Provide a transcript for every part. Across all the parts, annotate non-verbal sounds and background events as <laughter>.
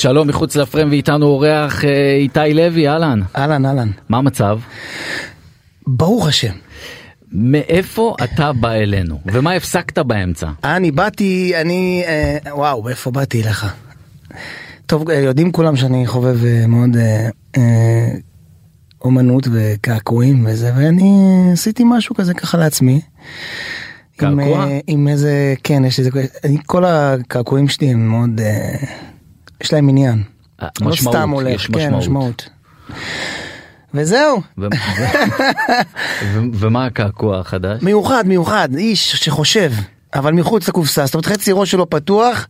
שלום מחוץ לפריים ואיתנו אורח אה, איתי לוי, אהלן. אהלן, אהלן. מה המצב? ברוך השם. מאיפה אתה בא אלינו? ומה הפסקת באמצע? אני באתי, אני, אה, וואו, מאיפה באתי אליך? טוב, אה, יודעים כולם שאני חובב אה, מאוד אה, אה, אומנות וקעקועים וזה, ואני עשיתי משהו כזה ככה לעצמי. עם, קעקוע? אה, עם איזה, כן, יש איזה, אני, כל הקעקועים שלי הם מאוד, אה, יש להם עניין. אה, לא סתם הולך, יש כן, משמעות. וזהו, <laughs> ומה הקעקוע החדש? מיוחד, מיוחד, איש שחושב, אבל מחוץ לקופסה, זאת אומרת חצי ראש שלו פתוח,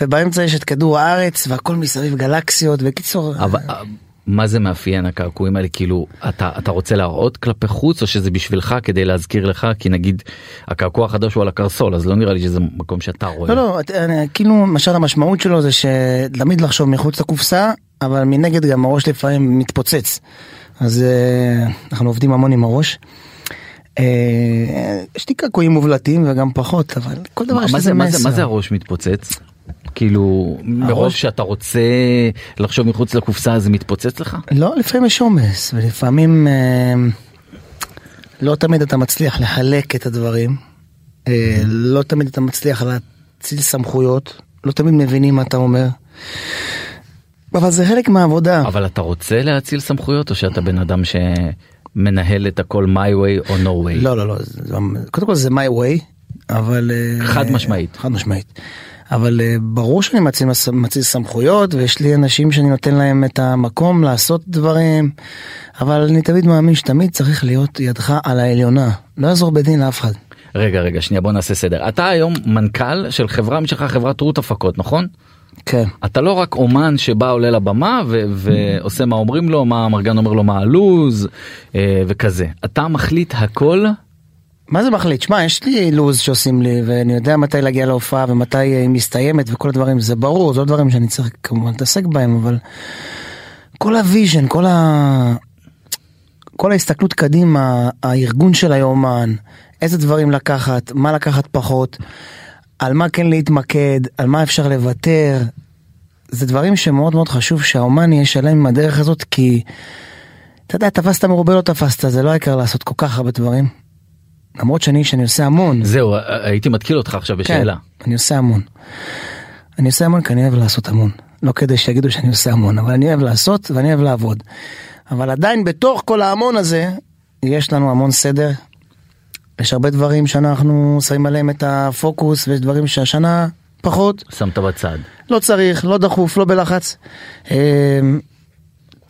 ובאמצע יש את כדור הארץ, והכל מסביב גלקסיות, בקיצור, אבל אה, מה זה מאפיין הקעקועים האלה? כאילו, אתה, אתה רוצה להראות כלפי חוץ או שזה בשבילך כדי להזכיר לך? כי נגיד הקעקוע החדש הוא על הקרסול אז לא נראה לי שזה מקום שאתה רואה. לא, לא, את- אני- כאילו, למשל המשמעות שלו זה שתמיד לחשוב מחוץ לקופסה, אבל מנגד גם הראש לפעמים מתפוצץ. אז אה, אנחנו עובדים המון עם הראש. אה, יש לי קעקועים מובלטים וגם פחות, אבל כל דבר מה, יש מה, זה, מה, זה, מסר. מה זה הראש מתפוצץ? כאילו מרוב שאתה רוצה לחשוב מחוץ לקופסה זה מתפוצץ לך? לא, לפעמים יש עומס, ולפעמים אה, לא תמיד אתה מצליח לחלק את הדברים, אה, לא תמיד אתה מצליח להציל סמכויות, לא תמיד מבינים מה אתה אומר. אבל זה חלק מהעבודה. אבל אתה רוצה להציל סמכויות או שאתה בן אדם שמנהל את הכל my way או no way? לא, לא, לא, קודם כל זה my way, אבל... אה, חד משמעית. חד משמעית. אבל אה, ברור שאני מציל, מציל סמכויות, ויש לי אנשים שאני נותן להם את המקום לעשות דברים, אבל אני תמיד מאמין שתמיד צריך להיות ידך על העליונה. לא יעזור בדין לאף אחד. רגע רגע שנייה בוא נעשה סדר אתה היום מנכ"ל של חברה משלך חברת רות הפקות נכון? כן. אתה לא רק אומן שבא עולה לבמה ו- ועושה מה אומרים לו מה המרגן אומר לו מה הלוז אה, וכזה אתה מחליט הכל מה זה מחליט? שמע, יש לי לו"ז שעושים לי, ואני יודע מתי להגיע להופעה ומתי היא מסתיימת וכל הדברים, זה ברור, זה לא דברים שאני צריך כמובן להתעסק בהם, אבל כל ה vision, כל ה... כל ההסתכלות קדימה, הארגון של היומן, איזה דברים לקחת, מה לקחת פחות, על מה כן להתמקד, על מה אפשר לוותר, זה דברים שמאוד מאוד חשוב שהאומן יהיה שלם עם הדרך הזאת, כי אתה יודע, תפסת מרובה לא תפסת, זה לא העיקר לעשות כל כך הרבה דברים. למרות שאני, שאני עושה המון. זהו הייתי מתקיל אותך עכשיו בשאלה. כן, אני עושה המון. אני עושה המון כי אני אוהב לעשות המון. לא כדי שיגידו שאני עושה המון, אבל אני אוהב לעשות ואני אוהב לעבוד. אבל עדיין בתוך כל ההמון הזה, יש לנו המון סדר. יש הרבה דברים שאנחנו שמים עליהם את הפוקוס, ויש דברים שהשנה פחות. שמת בצד. לא צריך, לא דחוף, לא בלחץ.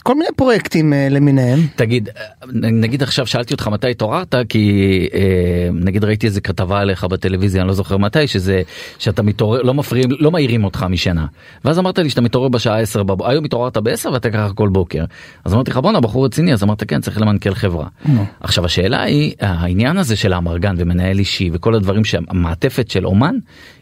כל מיני פרויקטים אה, למיניהם. תגיד אה, נגיד עכשיו שאלתי אותך מתי התעוררת כי אה, נגיד ראיתי איזה כתבה עליך בטלוויזיה אני לא זוכר מתי שזה שאתה מתעורר לא מפריעים לא מעירים אותך משינה ואז אמרת לי שאתה מתעורר בשעה 10 בבוקר היום התעוררת ב-10 ואתה ככה כל בוקר אז אמרתי לך בואנה בחור רציני אז אמרת כן צריך למנכ"ל חברה. עכשיו השאלה היא העניין הזה של האמרגן ומנהל אישי וכל הדברים שהמעטפת של אומן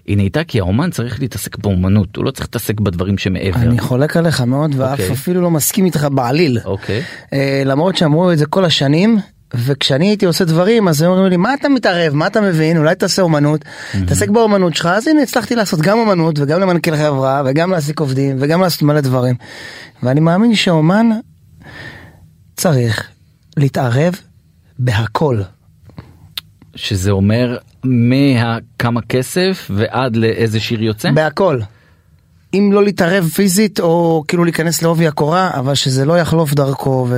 היא נהייתה כי האומן צריך להתעסק באומנות הוא לא צריך להתעסק בדברים שמעבר. אני חולק עליך מאוד, ואף אוקיי. אפילו לא מסכים איתך בעליל. אוקיי. אה, למרות שאמרו את זה כל השנים, וכשאני הייתי עושה דברים, אז הם אומרים לי, מה אתה מתערב, מה אתה מבין, אולי תעשה אומנות, תעסק באומנות שלך, אז הנה הצלחתי לעשות גם אומנות, וגם למנכ"ל חברה, וגם להעסיק עובדים, וגם לעשות מלא דברים. ואני מאמין שאומן צריך להתערב בהכל. שזה אומר מכמה כסף ועד לאיזה שיר יוצא? בהכל. אם לא להתערב פיזית או כאילו להיכנס לעובי הקורה, אבל שזה לא יחלוף דרכו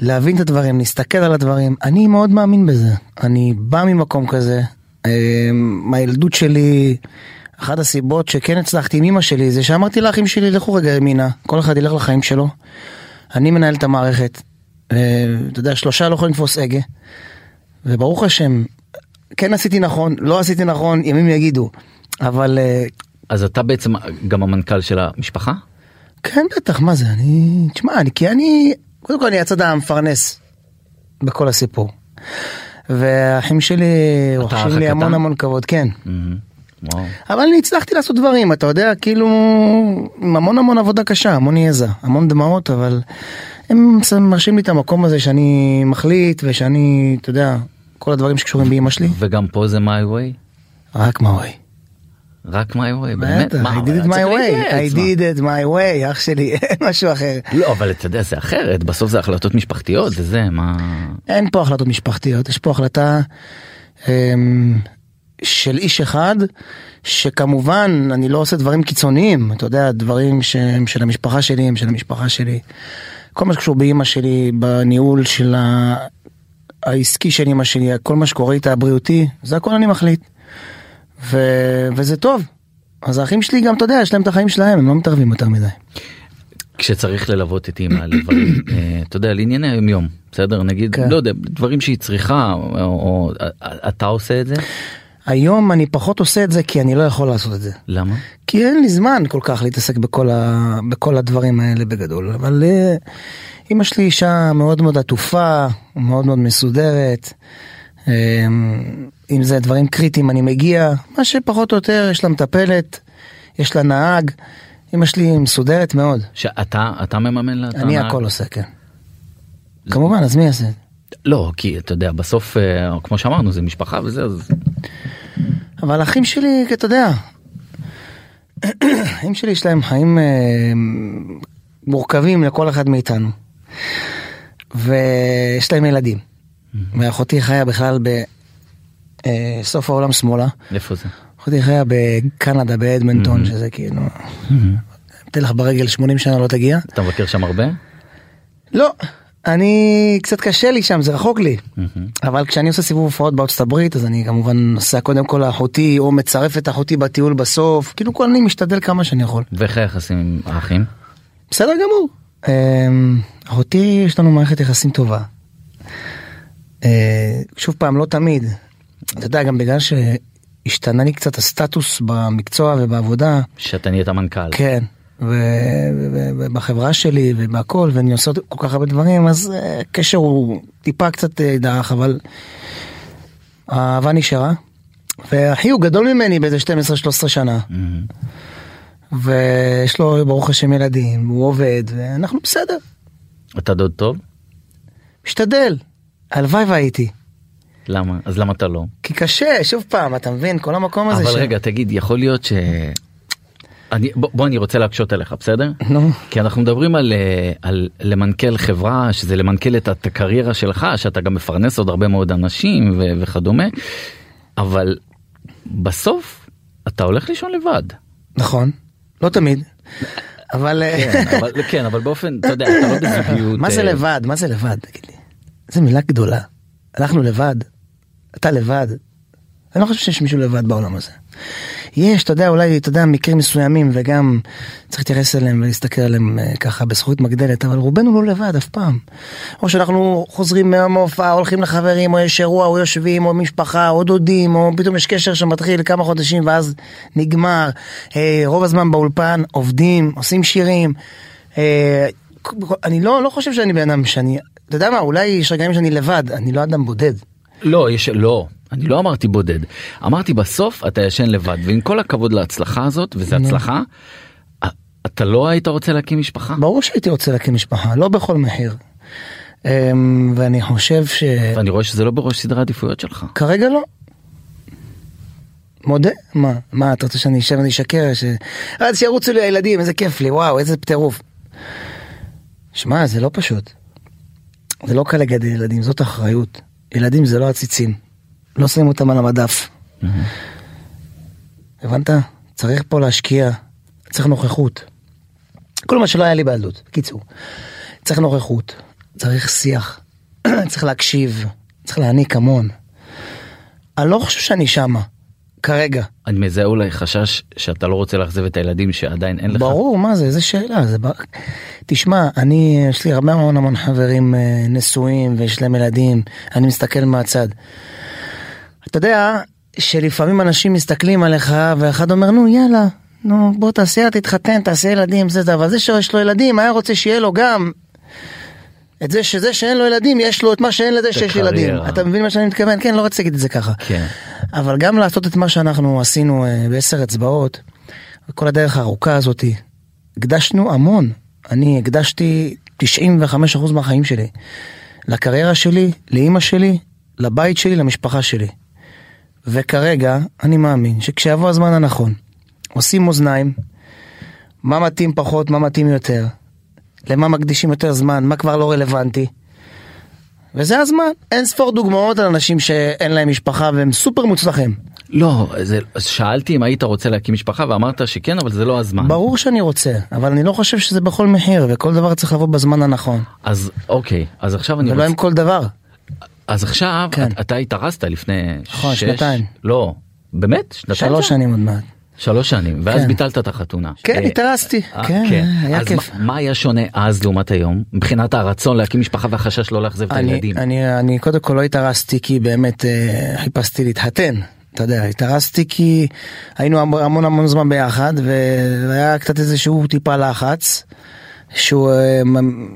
ולהבין את הדברים, להסתכל על הדברים. אני מאוד מאמין בזה. אני בא ממקום כזה. אה, מהילדות שלי, אחת הסיבות שכן הצלחתי עם אמא שלי זה שאמרתי לאחים שלי לכו רגע ימינה, כל אחד ילך לחיים שלו. אני מנהל את המערכת. אה, אתה יודע, שלושה לא יכולים לתפוס הגה. וברוך השם, כן עשיתי נכון, לא עשיתי נכון, ימים יגידו. אבל אה, אז אתה בעצם גם המנכ"ל של המשפחה? כן בטח מה זה אני תשמע אני כי אני קודם כל אני הצד המפרנס בכל הסיפור. והאחים שלי רוכשים לי? המון המון כבוד כן. וואו. אבל אני הצלחתי לעשות דברים אתה יודע כאילו עם המון המון עבודה קשה המון יזע המון דמעות אבל הם מרשים לי את המקום הזה שאני מחליט ושאני אתה יודע כל הדברים שקשורים באמא שלי וגם פה זה my way? רק מה וואי. רק my way, באמת? מה, I did it my way, I did it my way, אח שלי, <laughs> אין משהו אחר. לא, אבל אתה יודע, זה אחרת, בסוף זה החלטות משפחתיות וזה, מה... אין פה החלטות משפחתיות, יש פה החלטה אמ, של איש אחד, שכמובן אני לא עושה דברים קיצוניים, אתה יודע, דברים שהם של המשפחה שלי, הם של המשפחה שלי. כל מה שקשור באימא שלי, בניהול של. העסקי של אימא שלי, כל מה שקורה איתה הבריאותי, זה הכל אני מחליט. ו... וזה טוב. אז האחים שלי גם, אתה יודע, יש להם את החיים שלהם, הם לא מתערבים יותר מדי. כשצריך ללוות את אימא לדברים, <coughs> אה, אתה יודע, לענייני היום יום, בסדר? נגיד, כן. לא יודע, דברים שהיא צריכה, או, או אתה עושה את זה? היום אני פחות עושה את זה כי אני לא יכול לעשות את זה. למה? כי אין לי זמן כל כך להתעסק בכל, ה... בכל הדברים האלה בגדול, אבל uh, אמא שלי אישה מאוד מאוד עטופה, מאוד מאוד מסודרת. Um, אם זה דברים קריטיים אני מגיע, מה שפחות או יותר יש לה מטפלת, יש לה נהג, אמא שלי מסודרת מאוד. שאתה אתה מממן לה אני? הכל עושה, כן. כמובן, אז מי יעשה? לא, כי אתה יודע, בסוף, אה, כמו שאמרנו, זה משפחה וזה, אז אבל האחים שלי, אתה יודע, האחים שלי יש להם חיים אה, מורכבים לכל אחד מאיתנו. ויש להם ילדים. ואחותי חיה בכלל בסוף העולם שמאלה. איפה זה? אחותי חיה בקנדה, באדמנטון, שזה כאילו... אתן לך ברגל 80 שנה לא תגיע. אתה מבקר שם הרבה? לא, אני קצת קשה לי שם, זה רחוק לי. אבל כשאני עושה סיבוב הופעות בארצות הברית, אז אני כמובן נוסע קודם כל לאחותי, או מצרף את אחותי בטיול בסוף. כאילו כל אני משתדל כמה שאני יכול. ואיך היחסים עם האחים? בסדר גמור. אמ, אחותי, יש לנו מערכת יחסים טובה. אה, שוב פעם, לא תמיד. אתה יודע, גם בגלל שהשתנה לי קצת הסטטוס במקצוע ובעבודה, שאתה נהיית מנכ"ל. כן. ובחברה שלי ובהכל ואני עושה כל כך הרבה דברים אז אה, הקשר הוא טיפה קצת אה, דעך אבל האהבה נשארה. ואחי הוא גדול ממני באיזה 12-13 שנה מהמם. ויש לו ברוך השם ילדים הוא עובד ואנחנו בסדר אתה דוד טוב? משתדל הלוואי והייתי למה? אז למה אתה לא? כי קשה שוב פעם אתה מבין כל המקום הזה אבל ש- רגע, תגיד, יכול להיות ש... אני, בוא, בוא, אני רוצה להקשות עליך, בסדר? נו כי אנחנו מדברים על, אה, על למנכ"ל חברה, שזה למנכ"ל את, את הקריירה שלך, שאתה גם מפרנס עוד הרבה מאוד אנשים ו, וכדומה, אבל בסוף אתה הולך לישון לבד. נכון לא תמיד אבל אה, כן, אבל, <laughs> כן, אבל באופן, אתה יודע, אתה לא בזוגיות. מה זה אה, לבד? מה זה לבד? תגיד לי. זו מילה גדולה. אנחנו לבד. אתה לבד. אני לא חושב שיש מישהו לבד בעולם הזה. יש, אתה יודע, אולי, אתה יודע, מקרים מסוימים, וגם צריך להתייחס אליהם ולהסתכל עליהם אה, ככה בזכות מגדלת, אבל רובנו לא לבד אף פעם. או שאנחנו חוזרים מהמופע, הולכים לחברים, או יש אירוע, או יושבים, או משפחה, או דודים, או פתאום יש קשר שמתחיל כמה חודשים ואז נגמר. אה, רוב הזמן באולפן עובדים, עושים שירים. אה, אני לא, לא חושב שאני בן אדם שאני, אתה יודע מה, אולי יש רגעים שאני לבד, אני לא אדם בודד. לא, יש, לא, אני לא אמרתי בודד. אמרתי בסוף אתה ישן לבד, ועם כל הכבוד להצלחה הזאת, וזו הצלחה, א- אתה לא היית רוצה להקים משפחה? ברור שהייתי רוצה להקים משפחה, לא בכל מחיר. אמ, ואני חושב ואני רואה שזה לא בראש סדרי העדיפויות שלך. שכרגע לא. מודה? מה? מה, אתה רוצה שאני אשב ואני אשקר? ש... אז שירוצו לי הילדים, איזה כיף לי, וואו, איזה טירוף. שמע, זה לא פשוט. זה לא קל לגדל ילדים, זאת אחריות. ילדים זה לא עציצים. לא שמים אותם על המדף. הבנת? צריך פה להשקיע, צריך נוכחות. כל מה שלא היה לי בילדות, בקיצור. צריך נוכחות, צריך שיח, <clears throat> צריך להקשיב, צריך להעניק המון. אני לא חושב שאני שמה, כרגע. אני מזהה אולי חשש שאתה לא רוצה לאכזב את הילדים שעדיין אין לך. ברור, מה זה, איזה שאלה. זה בר... תשמע, אני, יש לי הרבה המון המון חברים אה, נשואים ויש להם ילדים, אני מסתכל מהצד. אתה יודע שלפעמים אנשים מסתכלים עליך ואחד אומר, נו יאללה, נו בוא תעשה, תתחתן, תעשה ילדים, זה זה, אבל זה שיש לו ילדים, היה רוצה שיהיה לו גם את זה שזה שאין לו ילדים, יש לו את מה שאין לזה שיש ילדים. הקריירה. אתה מבין מה שאני מתכוון? כן, לא רציתי להגיד את זה ככה. כן. אבל גם לעשות את מה שאנחנו עשינו אה, בעשר אצבעות, כל הדרך הארוכה הזאתי, הקדשנו המון. אני הקדשתי 95% מהחיים שלי. לקריירה שלי, לאימא שלי, לבית שלי, למשפחה שלי. וכרגע, אני מאמין שכשיבוא הזמן הנכון, עושים אוזניים, מה מתאים פחות, מה מתאים יותר, למה מקדישים יותר זמן, מה כבר לא רלוונטי. וזה הזמן. אין ספור דוגמאות על אנשים שאין להם משפחה והם סופר מוצלחים. לא, זה, שאלתי אם היית רוצה להקים משפחה ואמרת שכן, אבל זה לא הזמן. ברור שאני רוצה, אבל אני לא חושב שזה בכל מחיר, וכל דבר צריך לבוא בזמן הנכון. אז אוקיי, אז עכשיו אני ולא רוצה... עם כל דבר. אז עכשיו, כן. אתה התארסת לפני נכון, שש... שנתיים. לא, באמת? שנתיים? שלוש זה? שנים עוד מעט. שלוש שנים, ואז כן. ביטלת את החתונה. כן, אה, התארסתי. אה, כן, היה אז כיף. מה, מה היה שונה אז לעומת היום, מבחינת הרצון להקים משפחה והחשש לא לאכזב את הילדים? אני, אני קודם כל לא התארסתי כי באמת אה, חיפשתי להתחתן. אתה יודע, התארסתי כי היינו המון המון, המון זמן ביחד והיה קצת איזשהו טיפה לחץ. שהוא אה,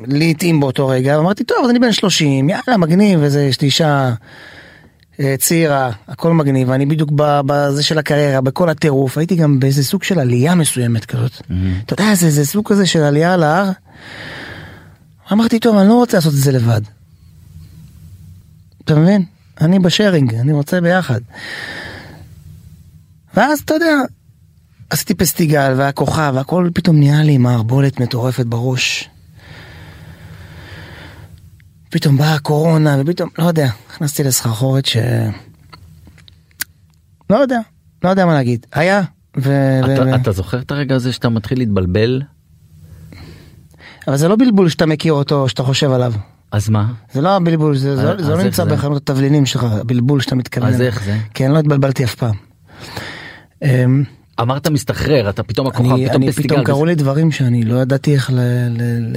לי התאים באותו רגע, ואמרתי טוב אז אני בן 30, יאללה מגניב, וזה, יש לי אישה אה, צעירה, הכל מגניב, ואני בדיוק בזה של הקריירה, בכל הטירוף, הייתי גם באיזה סוג של עלייה מסוימת כזאת. אתה יודע, זה, זה סוג כזה של עלייה על ההר. אמרתי טוב אני לא רוצה לעשות את זה לבד. אתה מבין? אני בשארינג, אני רוצה ביחד. ואז אתה יודע, עשיתי פסטיגל והכוכב והכל פתאום נהיה לי מערבולת מטורפת בראש. פתאום באה הקורונה ופתאום, לא יודע, נכנסתי לסחרחורת ש... לא יודע, לא יודע מה להגיד. היה. ו... אתה, ו... אתה זוכר את הרגע הזה שאתה מתחיל להתבלבל? אבל זה לא בלבול שאתה מכיר אותו, שאתה חושב עליו. אז מה? זה לא הבלבול, זה, זה, זה לא נמצא זה? בחנות התבלינים שלך, הבלבול שאתה מתכוון. אז. איך זה? כי אני לא התבלבלתי אף פעם. אמ, אמרת מסתחרר, אתה פתאום הכוכב, אני, פתאום אני. פתאום קראו לי דברים שאני לא ידעתי איך ל... ל, ל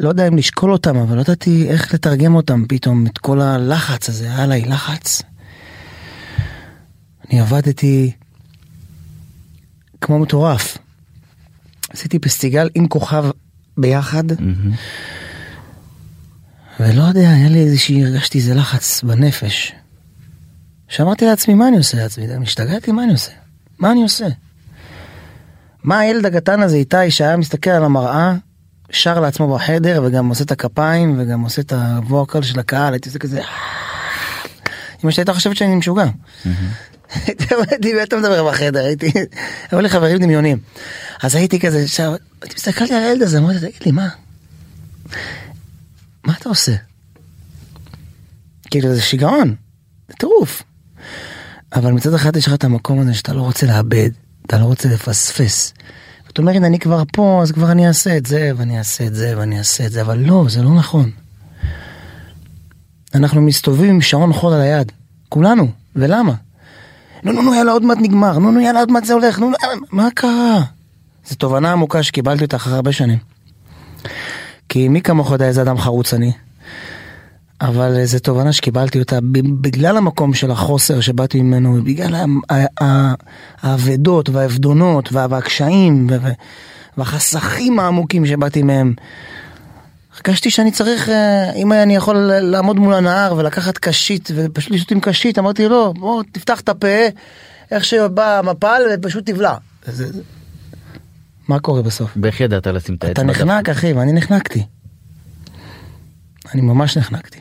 לא יודע אם לשקול אותם, אבל לא ידעתי איך לתרגם אותם פתאום, את כל הלחץ הזה, היה עליי לחץ. אני עבדתי כמו מטורף. עשיתי פסטיגל עם כוכב ביחד, מהמם. ולא יודע, היה לי איזושהי, הרגשתי איזה לחץ בנפש. שאמרתי לעצמי, מה אני עושה לעצמי? השתגעתי, מה אני עושה? מה אני עושה? מה הילד הקטן הזה איתי שהיה מסתכל על המראה, שר לעצמו בחדר וגם עושה את הכפיים וגם עושה את הווקל של הקהל, הייתי עושה כזה... אמא שלי הייתה חושבת שאני משוגע. <laughs> הייתי מה אתה מדבר בחדר? הייתי... היו לי חברים דמיונים. אז הייתי כזה, עכשיו, הייתי מסתכלתי על הילד הזה, אמרתי, תגיד לי, מה? מה אתה עושה? כאילו זה שיגעון, זה טירוף. אבל מצד אחד יש לך את המקום הזה שאתה לא רוצה לאבד, אתה לא רוצה לפספס. אתה אומר, הנה אני כבר פה, אז כבר אני אעשה את זה, ואני אעשה את זה, ואני אעשה את זה, אבל לא, זה לא נכון. אנחנו מסתובבים עם שעון חול על היד, כולנו, ולמה? נו נו נו יאללה עוד מעט נגמר, נו נו יאללה עוד מעט זה הולך, נו נו יאללה, מה קרה? זו תובנה עמוקה שקיבלתי אותה אחרי הרבה שנים. כי מי כמוך יודע איזה אדם חרוץ אני. אבל זו תובנה שקיבלתי אותה בגלל המקום של החוסר שבאתי ממנו, בגלל האבדות והאבדונות וה- והקשיים והחסכים העמוקים שבאתי מהם. הרגשתי שאני צריך, אה, אם אני יכול לעמוד מול הנהר ולקחת קשית ופשוט לשתות עם קשית, אמרתי לו, בוא תפתח את הפה, איך שבא המפל ופשוט תבלע. מה קורה בסוף? ואיך ידעת לשים את אתה האצבע? נחנק אחי, ואני נחנקתי. אני ממש נחנקתי.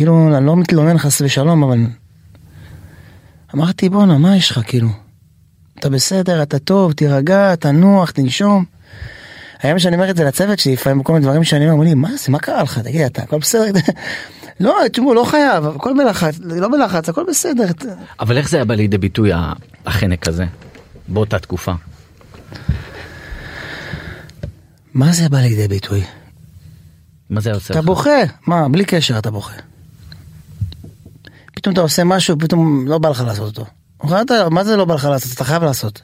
כאילו, אני לא מתלונן חס ושלום, אבל... אמרתי, בואנה, מה יש לך, כאילו? אתה בסדר, אתה טוב, תירגע, תנוח, תנשום. היום שאני אומר את זה לצוות שלי, לפעמים בכל מיני דברים שאני אומר, אומרים לי, מה זה, מה קרה לך? תגיד, אתה הכל בסדר? <laughs> לא, תשמעו, לא חייב, הכל בלחץ, לא בלחץ, הכל בסדר. אבל איך זה היה בא לידי ביטוי החנק הזה? באותה תקופה. מה זה בא לידי ביטוי? מה זה עושה אתה לך? בוכה, מה, בלי קשר אתה בוכה. פתאום אתה עושה משהו, פתאום לא בא לך לעשות אותו. מה זה לא בא לך לעשות? אתה חייב לעשות.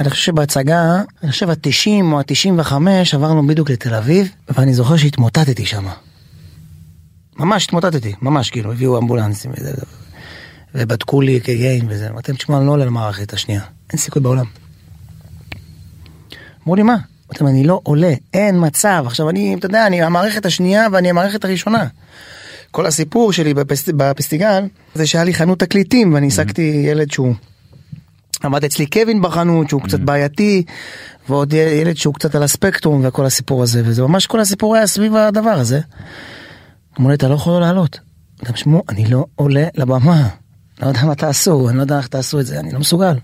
אני חושב שבהצגה, אני חושב ה-90 או ה-95 עברנו בדיוק לתל אביב, ואני זוכר שהתמוטטתי שם. ממש התמוטטתי, ממש כאילו, הביאו אמבולנסים וזה, ובדקו לי כגיין וזה, אמרתי להם, תשמע, אני לא עולה למערכת השנייה, אין סיכוי בעולם. אמרו לי, מה? אמרתי להם, אני לא עולה, אין מצב. עכשיו אני, אתה יודע, אני המערכת השנייה ואני המערכת הראשונה. כל הסיפור שלי בפס... בפסטיגל זה שהיה לי חנות תקליטים ואני העסקתי ילד שהוא עמד אצלי קווין בחנות שהוא קצת בעייתי ועוד ילד שהוא קצת על הספקטרום וכל הסיפור הזה וזה ממש כל הסיפור היה סביב הדבר הזה. אמרו לי אתה לא יכול לא לעלות. גם שמעו אני לא עולה לבמה לא יודע מה תעשו, אני לא יודע איך תעשו את זה, אני לא מסוגל.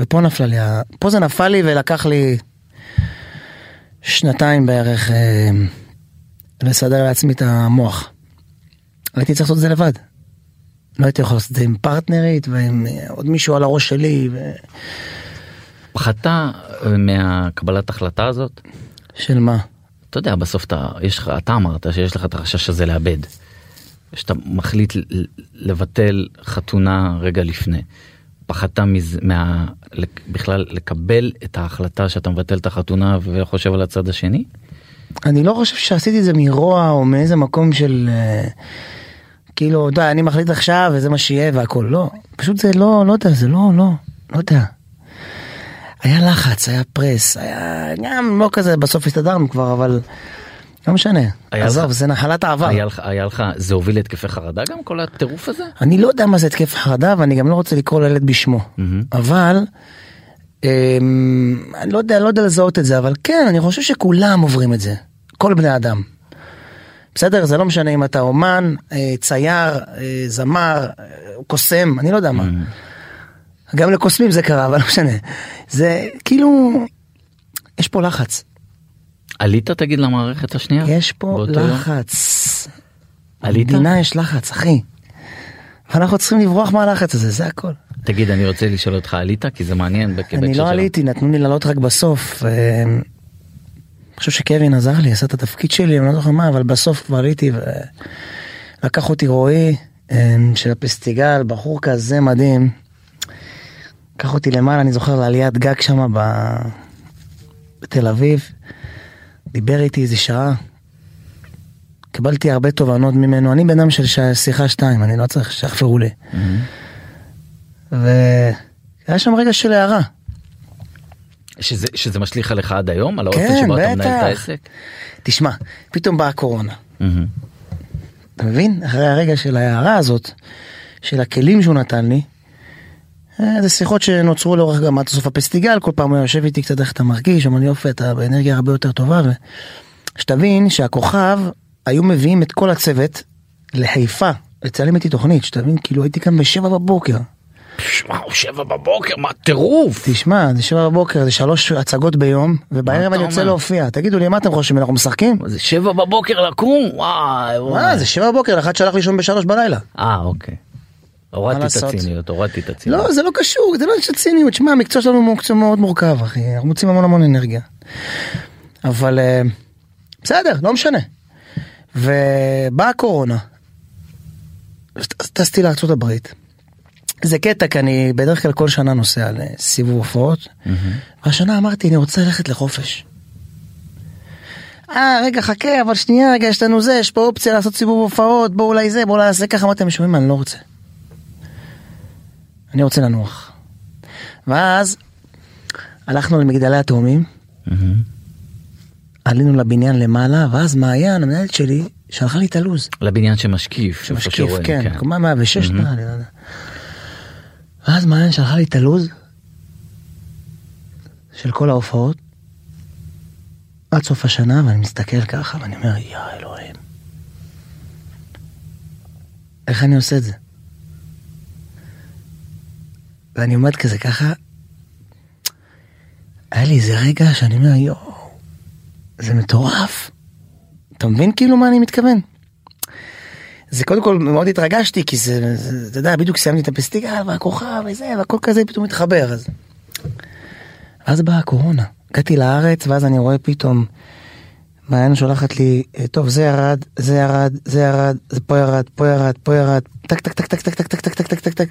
ופה נפלה לי, פה זה נפל לי ולקח לי שנתיים בערך אה, לסדר לעצמי את המוח. הייתי צריך לעשות את זה לבד. לא הייתי יכול לעשות את זה עם פרטנרית ועם אה, עוד מישהו על הראש שלי. ו... פחדת אה, מהקבלת החלטה הזאת? של מה? אתה יודע בסוף אתה יש לך אתה אמרת שיש לך את החשש הזה לאבד. שאתה מחליט לבטל חתונה רגע לפני. פחדת מזה, מה, בכלל לקבל את ההחלטה שאתה מבטל את החתונה וחושב על הצד השני? אני לא חושב שעשיתי את זה מרוע או מאיזה מקום של אה, כאילו די אני מחליט עכשיו וזה מה שיהיה והכל לא פשוט זה לא לא יודע זה לא לא לא יודע. היה לחץ היה פרס היה גם לא כזה בסוף הסתדרנו כבר אבל לא משנה עזוב לך- זה נחלת העבר היה לך, היה לך, זה הוביל להתקפי חרדה גם כל הטירוף הזה? אני לא יודע מה זה התקף חרדה ואני גם לא רוצה לקרוא לילד בשמו מהמם. אבל אני לא יודע לא יודע לזהות את זה אבל כן אני חושב שכולם עוברים את זה כל בני אדם. בסדר זה לא משנה אם אתה אומן אה, צייר אה, זמר אה, קוסם אני לא יודע מה. מהמם. גם לקוסמים זה קרה <laughs> אבל לא משנה זה כאילו יש פה לחץ עלית תגיד למערכת השנייה? יש פה? לחץ. עלית? במדינה יש לחץ אחי. ואנחנו צריכים לברוח מהלחץ הזה זה הכל. תגיד אני רוצה לשאול אותך עלית כי זה מעניין. אני לא עליתי, נתנו לי לעלות רק בסוף. אה, אני חושב שקווין עזר לי, עשה את התפקיד שלי, אני לא זוכר מה, אבל בסוף כבר עליתי ולקח אותי רועי אה, של הפסטיגל, בחור כזה מדהים. לקח אותי למעלה, אני זוכר לעליית גג שם ב... בתל אביב. דיבר איתי איזה שעה. קיבלתי הרבה תובנות ממנו, אני בן אדם של שיחה שתיים, אני לא צריך שיחפרו לי. מהמם. והיה שם רגע של הערה. שזה, שזה משליך עליך עד היום? על האופן כן, שבו אתה מנהל את. העסק? תשמע, פתאום באה הקורונה. אתה מבין? אחרי הרגע של ההערה הזאת, של הכלים שהוא נתן לי, אה, זה שיחות שנוצרו לאורך גם עד סוף הפסטיגל, כל פעם הוא היה יושב איתי קצת איך אתה מרגיש, אמר לי יופי, אתה באנרגיה הרבה יותר טובה, ושתבין שהכוכב, היו מביאים את כל הצוות לחיפה, לצלם איתי תוכנית, שתבין, כאילו הייתי כאן בשבע בבוקר. וואו, שבע בבוקר, מה טירוף. תשמע, זה שבע בבוקר, זה שלוש הצגות ביום, ובערב אני יוצא? להופיע. תגידו לי, מה אתם חושבים, אנחנו משחקים? זה שבע בבוקר לקום? וואי מה, וואי. זה שבע בבוקר, אחד שהלך לישון בשלוש בלילה. אה, אוקיי. הורדתי את? הציניות, הורדתי את הציניות. לא, זה לא קשור, זה לא יש ציניות. שמע, המקצוע שלנו הוא מקצוע מאוד מורכב, אחי. אנחנו מוצאים המון המון אנרגיה. אבל אה, בסדר, לא משנה. ובאה הקורונה. טסתי לארצות הברית. זה קטע, כי אני בדרך כלל כל שנה נוסע לסיבוב הופעות. והשנה אמרתי, אני רוצה ללכת לחופש. אה, רגע, חכה, אבל שנייה, רגע, יש לנו זה, יש פה אופציה לעשות סיבוב הופעות, בואו אולי זה, בואו נעשה ככה, אמרתי, אתם שומעים אני לא רוצה. אני רוצה לנוח. ואז הלכנו למגדלי התאומים. עלינו לבניין למעלה, ואז מעיין, המנהלת שלי, שלחה לי את הלו"ז. לבניין שמשקיף. איפה משקיף, שרואים, כן, קומה 106 מהמם. נראה לי. ואז מעיין שלחה לי את הלו"ז של כל ההופעות עד סוף השנה, ואני מסתכל ככה ואני אומר, יא אלוהים, איך אני עושה את זה? ואני עומד כזה ככה, היה לי איזה רגע שאני אומר, יואו, זה מטורף. אתה מבין כאילו מה אני מתכוון? זה קודם כל מאוד התרגשתי כי זה, זה אתה יודע בדיוק סיימתי את הפסטיגל והכוכב וזה והכל כזה פתאום מתחבר אז. אז באה הקורונה הגעתי לארץ ואז אני רואה פתאום. מעיין שולחת לי "אה, טוב זה ירד זה ירד זה ירד זה פה ירד פה ירד פה ירד טק טק טק טק טק טק טק טק טק טק טק טק טק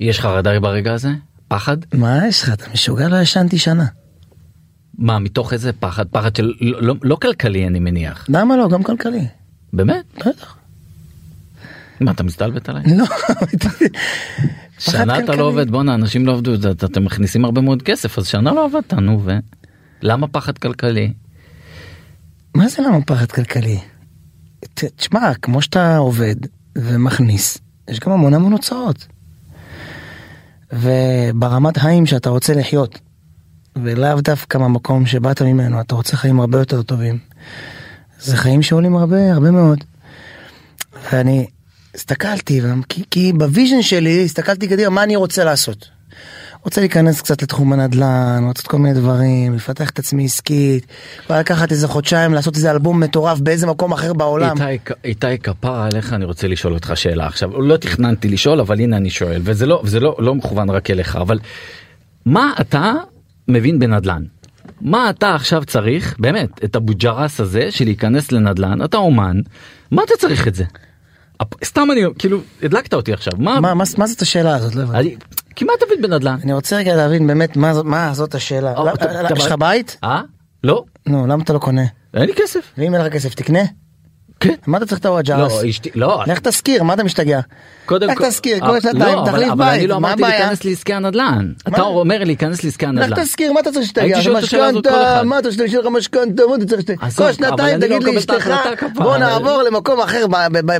יש חרדה ברגע הזה? פחד? מה יש לך אתה משוגע לא ישנתי שנה מה, מתוך איזה פחד? פחד של לא, לא, לא כלכלי אני מניח. למה לא גם כלכלי באמת? בטח מה, אתה מסתלבט עליי? לא שנה אתה. לא עובד, בואנה, אנשים לא עבדו, את- אתם מכניסים הרבה מאוד כסף, אז שנה לא עבדת, נו, ו... למה פחד כלכלי? מה זה למה פחד כלכלי? תשמע, כמו שאתה עובד ומכניס, יש גם המון המון הוצאות. וברמת חיים שאתה רוצה לחיות, ולאו דווקא מהמקום שבאת ממנו, אתה רוצה חיים הרבה יותר טובים. זה חיים שעולים הרבה, הרבה מאוד. ואני הסתכלתי, כי, כי ב vision שלי הסתכלתי קדימה מה אני רוצה לעשות. רוצה להיכנס קצת לתחום הנדל"ן, רוצה כל מיני דברים, לפתח את עצמי עסקית, אולי לקחת איזה חודשיים, לעשות איזה אלבום מטורף באיזה מקום אחר בעולם. איתי, איתי כפרה עליך אני רוצה לשאול אותך שאלה עכשיו, לא תכננתי לשאול אבל הנה אני שואל, וזה לא, לא, לא מכוון רק אליך, אבל מה אתה מבין בנדל"ן? מה אתה עכשיו צריך, באמת, את הבוג'רס הזה של להיכנס לנדל"ן, אתה אומן, מה אתה צריך את זה? סתם אני, כאילו, הדלקת אותי עכשיו, מה... מה, מה, מה זאת השאלה הזאת? לא הבנתי. כמעט תבין בנדל"ן. אני רוצה רגע להבין באמת מה, מה זאת השאלה. אה, לא- אתה- אתה יש לך בית? אה? לא, נו, למה אתה לא קונה? אין לי כסף. ואם אין לך כסף תקנה? כן. מה אתה צריך את הוואג'רס? לא, אשתי, לא. לך תשכיר, מה אתה משתגע? קודם לך כל- תשכיר, אה, כל שנתיים, לא, תחליף אבל אני בית, לא מה אמרתי הבעיה? להיכנס לעסקי הנדל"ן. מה? אתה אומר להיכנס לעסקי לך הנדל"ן. תשכיר, מה אתה צריך שתגיע? הייתי שואל את השאלה הזאת כל אחד. מה אתה רוצה לשאול לך משכנתה, מה אתה צריך? עזוב, כל שנתיים לא תגיד לאשתך, בוא נעבור למקום אחר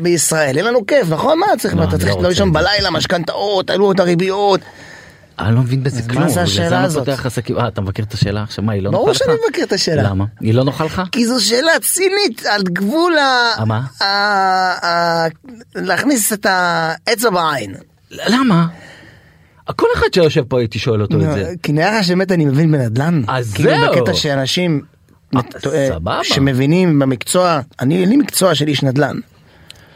בישראל, אין לנו כיף, נכון? מה צריך? מה, אתה צריך לא לישון. בלילה, משכנתאות, עלו את הריביות. אני לא מבין בזה אז מה כלום. זה השאלה הזאת? אה, אתה מבקר את השאלה עכשיו? מה, היא לא נוחה לך? ברור שאני מבקר את השאלה. למה? היא לא נוחה לך? כי זו שאלה צינית על גבול ה... אה, מה? להכניס את האצבע בעין. למה? כל אחד שיושב פה הייתי שואל אותו את זה. כי נראה לך שבאמת אני מבין בנדל"ן. אז כאילו זהו. בקטע שאנשים אה. שמבינים במקצוע, אני אין לי מקצוע של איש נדל"ן.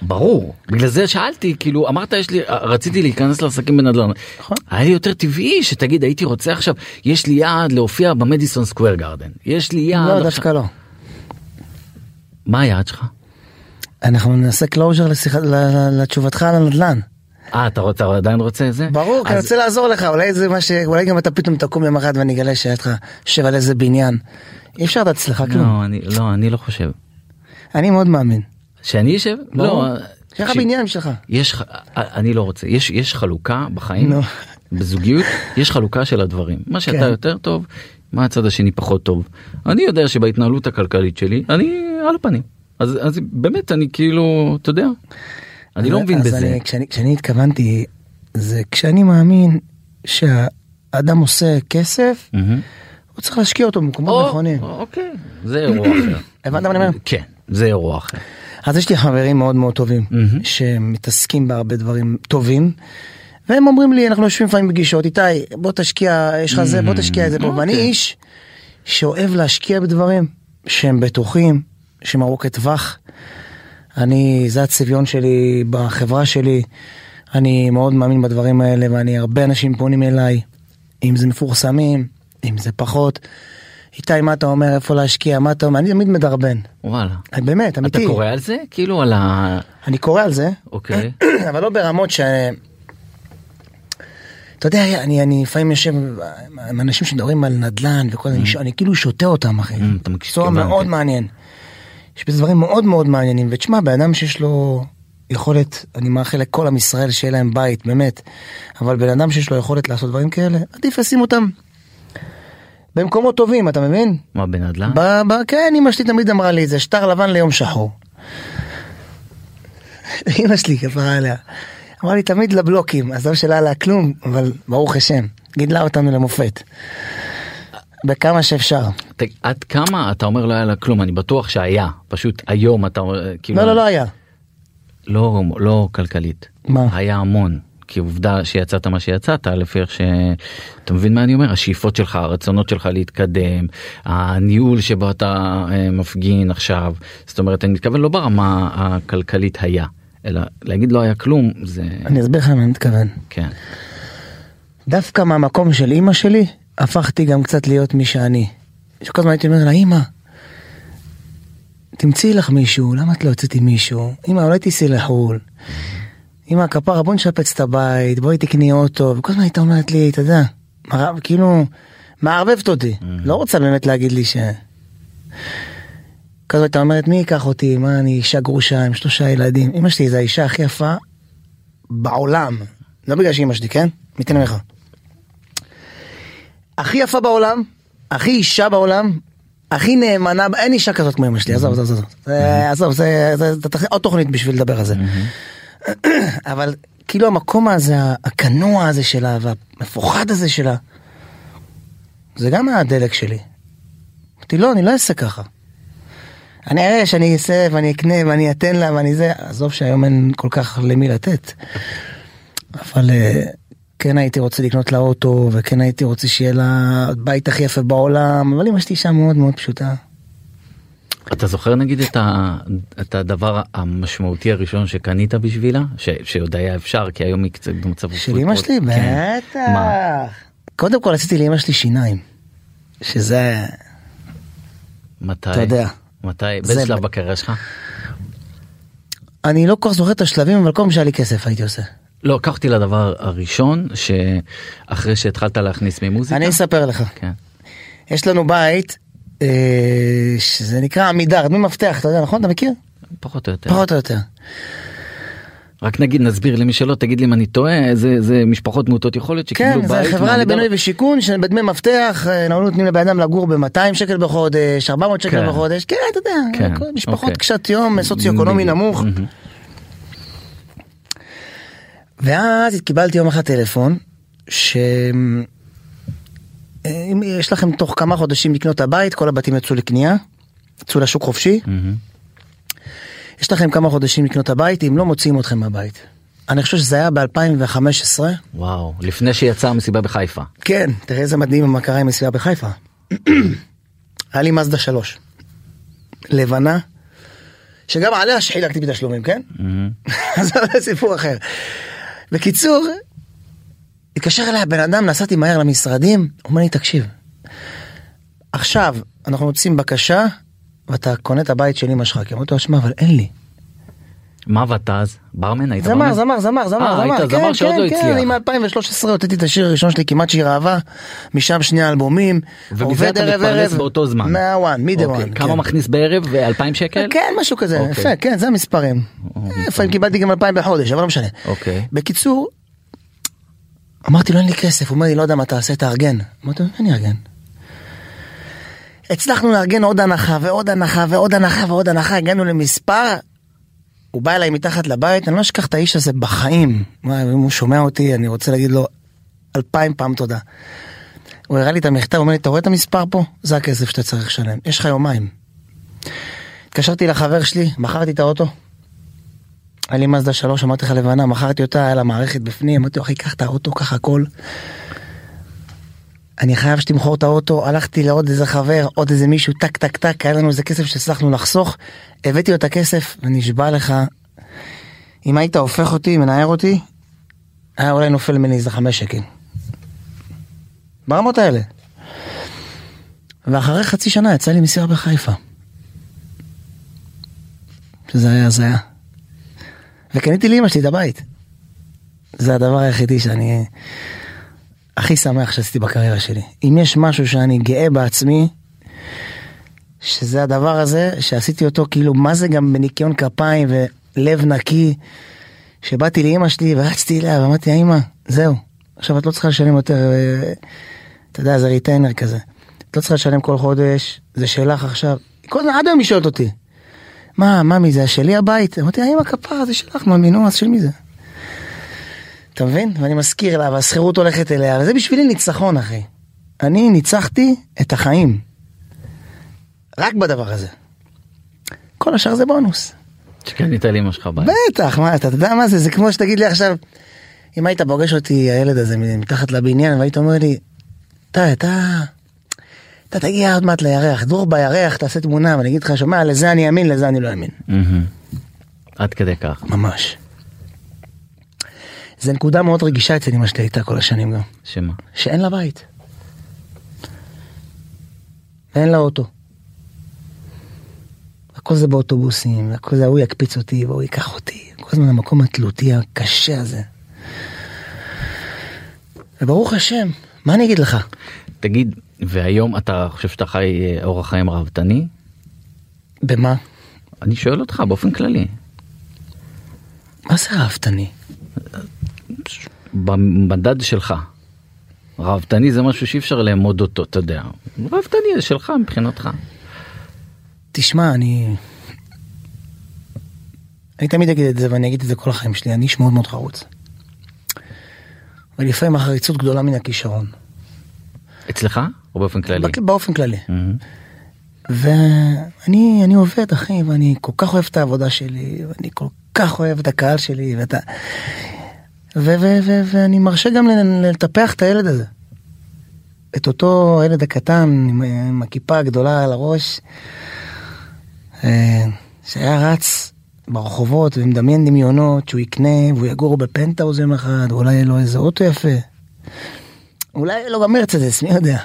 ברור. בגלל זה שאלתי, כאילו, אמרת יש לי, רציתי להיכנס לעסקים בנדל"ן. נכון. היה לי יותר טבעי שתגיד, הייתי רוצה עכשיו, יש לי יעד להופיע במדיסון סקוויר גרדן. יש לי יעד... לא, עכשיו- דווקא לא. מה היעד שלך? אנחנו נעשה closure לתשובתך על הנדל"ן. אה, אתה רוצה, עדיין רוצה את זה? ברור, כי אני אז- רוצה לעזור לך, אולי זה מה ש... אולי גם אתה פתאום תקום יום אחד ואני אגלה שיש לך יושב על איזה בניין. אי אפשר לדעת אצלך כלום. לא, אני, לא, אני לא חושב. אני מאוד מאמין. שאני אשב? לא. יש לך בניין שלך. יש, ח- אני לא רוצה, יש, יש חלוקה בחיים, נו. בזוגיות, יש חלוקה של הדברים. מה שאתה כן. יותר טוב, מה הצד השני פחות טוב. אני יודע שבהתנהלות הכלכלית שלי, אני על הפנים. אז, אז באמת, אני כאילו, אתה יודע, אני לא מבין בזה. אני- כשאני, כשאני התכוונתי, זה כשאני מאמין שהאדם עושה כסף, מהמם. הוא צריך להשקיע אותו במקומות נכונים. אוקיי, זה אירוע אחר. הבנת מה אני אומר? כן, זה אירוע אחר. אז יש לי חברים מאוד מאוד טובים, מהמם. שמתעסקים בהרבה דברים טובים, והם אומרים לי, אנחנו יושבים לפעמים בפגישות, איתי, בוא תשקיע, יש לך זה, בוא תשקיע את זה פה. ואני אוקיי. איש שאוהב להשקיע בדברים שהם בטוחים, שהם ארוכי טווח. אני, זה הצביון שלי בחברה שלי. אני מאוד מאמין בדברים האלה, ואני, הרבה אנשים פונים אליי, אם זה מפורסמים, אם זה פחות. איתי, מה אתה אומר, איפה להשקיע, מה אתה אומר, אני תמיד מדרבן. וואלה. באמת, אתה אמיתי. קורא על זה? כאילו על ה... אני קורא על זה, אוקיי. <clears throat> אבל לא ברמות ש... אתה יודע, אני, אני לפעמים יושב עם אנשים שמדברים על נדל"ן וכל זה, אני ש- אני כאילו שותה אותם, אחי. Mm, אתה מקשיב, מקצוע הבנתי. מאוד מעניין. יש בזה דברים מאוד מאוד מעניינים, ותשמע, בן אדם שיש לו יכולת, אני מאחל לכל עם ישראל שיהיה להם בית, באמת, אבל בן אדם שיש לו יכולת לעשות דברים כאלה, עדיף לשים אותם במקומות טובים, אתה מבין? מה, בנדל"ן? כן, אמא שלי תמיד אמרה לי את זה, שטר לבן ליום שחור. <laughs> אמא שלי כפרה עליה. אמרה לי תמיד לבלוקים, עזוב שלא עליה כלום, אבל ברוך השם, גידלה אותנו למופת. בכמה שאפשר. ת- עד כמה אתה אומר לא היה לה כלום, אני בטוח שהיה, פשוט היום אתה אומר, כאילו, לא, לא, לא היה. לא, לא כלכלית, מה? היה המון, כי עובדה שיצאת מה שיצאת, לפי איך ש... אתה מבין מה אני אומר? השאיפות שלך, הרצונות שלך להתקדם, הניהול שבו אתה אה, מפגין עכשיו, זאת אומרת, אני מתכוון לא ברמה הכלכלית היה, אלא להגיד לא היה כלום, זה... אני אסביר לך מה אני מתכוון. כן. דווקא מהמקום של אימא שלי, הפכתי גם קצת להיות מי שאני. שכל הזמן הייתי אומר לה, אימא, תמצאי לך מישהו, למה את לא יוצאת עם מישהו? אימא, אולי תיסעי לחו"ל. אימא, כפרה, בוא נשפץ את הבית, בואי תקני אוטו. וכל הזמן הייתה אומרת לי, אתה יודע, כאילו, מערבבת אותי. לא רוצה באמת להגיד לי ש... כזאת הייתה אומרת, מי ייקח אותי? מה, אני אישה גרושה עם שלושה ילדים. אמא שלי זה האישה הכי יפה בעולם. לא בגלל שהיא אמא שלי, כן? מתן לך. הכי יפה בעולם, הכי אישה בעולם, הכי נאמנה, אין אישה כזאת כמו אמא שלי, עזוב, עזוב, עזוב. זה- עזוב, זה עוד תוכנית בשביל לדבר על זה. <clears throat> אבל כאילו המקום הזה, הכנוע הזה שלה, והמפוחד הזה שלה, זה גם הדלק שלי. אמרתי, לא, אני לא אעשה ככה. אני אראה שאני אעשה ואני אקנה ואני אתן לה ואני זה, עזוב שהיום אין כל כך למי לתת. אבל אה, כן הייתי רוצה לקנות לה אוטו וכן הייתי רוצה שיהיה לה בית הכי יפה בעולם, אבל אמא שלי אישה מאוד מאוד פשוטה. אתה זוכר נגיד את, ה, את הדבר המשמעותי הראשון שקנית בשבילה? ש, שעוד היה אפשר כי היום היא קצת במצב... של אמא שלי? כן. בטח. מה? קודם כל עשיתי לאמא שלי שיניים. שזה, מתי? אתה יודע. מתי? זה באיזה שלב בקריירה שלך? אני לא כל כך זוכר את השלבים, אבל כל פעם שהיה לי כסף הייתי עושה. לא, קח אותי לדבר הראשון שאחרי שהתחלת להכניס ממוזיקה. אני אספר לך. כן. יש לנו בית, שזה נקרא עמידר, דמי מפתח, אתה יודע, נכון? אתה מכיר? פחות או יותר. פחות או יותר. רק נגיד נסביר למי שלא תגיד לי אם אני טועה זה זה משפחות מעוטות יכולת שקיבלו כן, בית. זה חברה. לבינוי ושיכון, שבדמי מפתח, אה, אנחנו נותנים לבן אדם לגור ב-200 שקל בחודש, 400 שקל כן. בחודש, כן, אתה יודע, כן, כל משפחות אוקיי. קשת יום, סוציו-אקונומי. נמוך. ואז קיבלתי יום אחד טלפון, ש... אם יש לכם תוך כמה חודשים לקנות את הבית, כל הבתים יצאו לקנייה, יצאו לשוק חופשי, מהמם. יש לכם כמה חודשים לקנות את הבית, אם לא מוציאים אתכם מהבית. אני חושב שזה היה ב-2015, וואו לפני שיצאה המסיבה בחיפה. כן, תראה איזה מדהים מה קרה עם מסיבה בחיפה. <clears throat> היה לי מזדה 3. לבנה, שגם עליה שחילקתי בתשלומים, כן? אז <laughs> זה סיפור אחר. בקיצור, התקשר אליי הבן אדם, נסעתי מהר למשרדים, אומר לי, תקשיב, עכשיו אנחנו מוצאים בקשה, ואתה קונה את הבית של אמא שלך, כי אמרתי לו, שמע, אבל אין לי. מה עבדת אז? ברמן היית זמר, ברמן? זמר, זמר, זמר, אה, זמר, היית כן, זמר שעוד כן, לא כן, הצליח. אני מ-2013 הוצאתי את השיר הראשון שלי, כמעט שיר אהבה, משם שני אלבומים, ומזה עובד אתה ערב מתפרנס ערב, באותו זמן. מהוואן, מי דה אוקיי, וואן. כמה מכניס בערב? 2,000 שקל? כן, משהו כזה, אוקיי. יפה, כן, זה המספרים. לפעמים קיבלתי גם 2,000 בחודש, אבל לא משנה. אוקיי. בקיצור, אמרתי לו אין לי כסף, הוא אומר לי לא יודע מה תעשה, תארגן. אמרתי לו אני אארגן. הצלחנו לארגן עוד הנחה ועוד הנחה ועוד הנחה ועוד הנחה, הגענו למספר, הוא בא אליי מתחת לבית, אני לא אשכח את האיש הזה בחיים. מה, אם הוא שומע אותי, אני רוצה להגיד לו אלפיים פעם תודה. הוא הראה לי את המכתב, הוא אומר לי, אתה רואה את המספר פה? זה הכסף שאתה צריך לשלם, יש לך יומיים. התקשרתי לחבר שלי, מכרתי את האוטו. היה לי מזדה 3, אמרתי לך לבנה, מכרתי אותה, היה לה מערכת בפנים, אמרתי לו, אחי, קח את האוטו, קח הכל. אני חייב שתמכור את האוטו, הלכתי לעוד איזה חבר, עוד איזה מישהו, טק טק טק, היה לנו איזה כסף שהצלחנו לחסוך, הבאתי לו את הכסף, ונשבע לך, אם היית הופך אותי, מנער אותי, היה אולי נופל ממני איזה חמש שקל. ברמות האלה. ואחרי חצי שנה יצא לי מסירה בחיפה. שזה היה הזיה. וקניתי לאמא שלי את הבית. זה הדבר היחידי שאני הכי שמח שעשיתי בקריירה שלי. אם יש משהו שאני גאה בעצמי, שזה הדבר הזה שעשיתי אותו כאילו מה זה גם בניקיון כפיים ולב נקי, שבאתי לאמא שלי ורצתי אליה ואמרתי אמא זהו עכשיו את לא צריכה לשלם יותר אה, אתה יודע זה ריטיינר כזה. את לא צריכה לשלם כל חודש זה שלך עכשיו. כל הזמן עד היום היא שואלת אותי. מה, ממי, זה שלי הבית? אמרתי, האמא כפרה, זה שלך, ממי, נו, אז של מי זה? אתה מבין? ואני מזכיר לה, והשכירות הולכת אליה, וזה בשבילי ניצחון, אחי. אני ניצחתי את החיים. רק בדבר הזה. כל השאר זה בונוס. שקנית לאמא שלך בית. בטח, מה, אתה יודע מה זה? זה כמו שתגיד לי עכשיו, אם היית פוגש אותי, הילד הזה, מתחת לבניין, והיית אומר לי, אתה, אתה, אתה תגיע עוד מעט לירח, דרור בירח, תעשה תמונה, ואני אגיד לך, שומע, לזה אני אאמין, לזה אני לא אאמין. עד כדי כך. ממש. זה נקודה מאוד רגישה אצל אמא שלי הייתה כל השנים גם, שמה? שאין לה בית. ואין לה אוטו. הכל זה באוטובוסים, הכל זה ההוא יקפיץ אותי והוא ייקח אותי, כל הזמן המקום התלותי הקשה הזה. וברוך השם, מה אני אגיד לך? תגיד, והיום אתה חושב שאתה חי אה, אורח חיים ראוותני? במה? אני שואל אותך באופן כללי. מה זה ראוותני? במדד שלך. ראוותני זה משהו שאי אפשר לאמוד אותו, אתה יודע. ראוותני זה שלך מבחינתך. תשמע, אני... אני תמיד אגיד את זה ואני אגיד את זה כל החיים שלי, אני איש מאוד מאוד חרוץ. ולפעמים החריצות גדולה מן הכישרון. אצלך או באופן כללי? בק- באופן כללי. מהמם. ואני אני עובד אחי ואני כל כך אוהב את העבודה שלי ואני כל כך אוהב את הקהל שלי ואת ה... ו- ו- ו- ואני מרשה גם לטפח את הילד הזה. את אותו הילד הקטן עם, עם הכיפה הגדולה על הראש, אה, שהיה רץ ברחובות ומדמיין דמיונות שהוא יקנה והוא יגור בפנטהאוז יום אחד, ואולי יהיה לו איזה אוטו יפה. אולי יהיה לו גם מרצדס, מי יודע.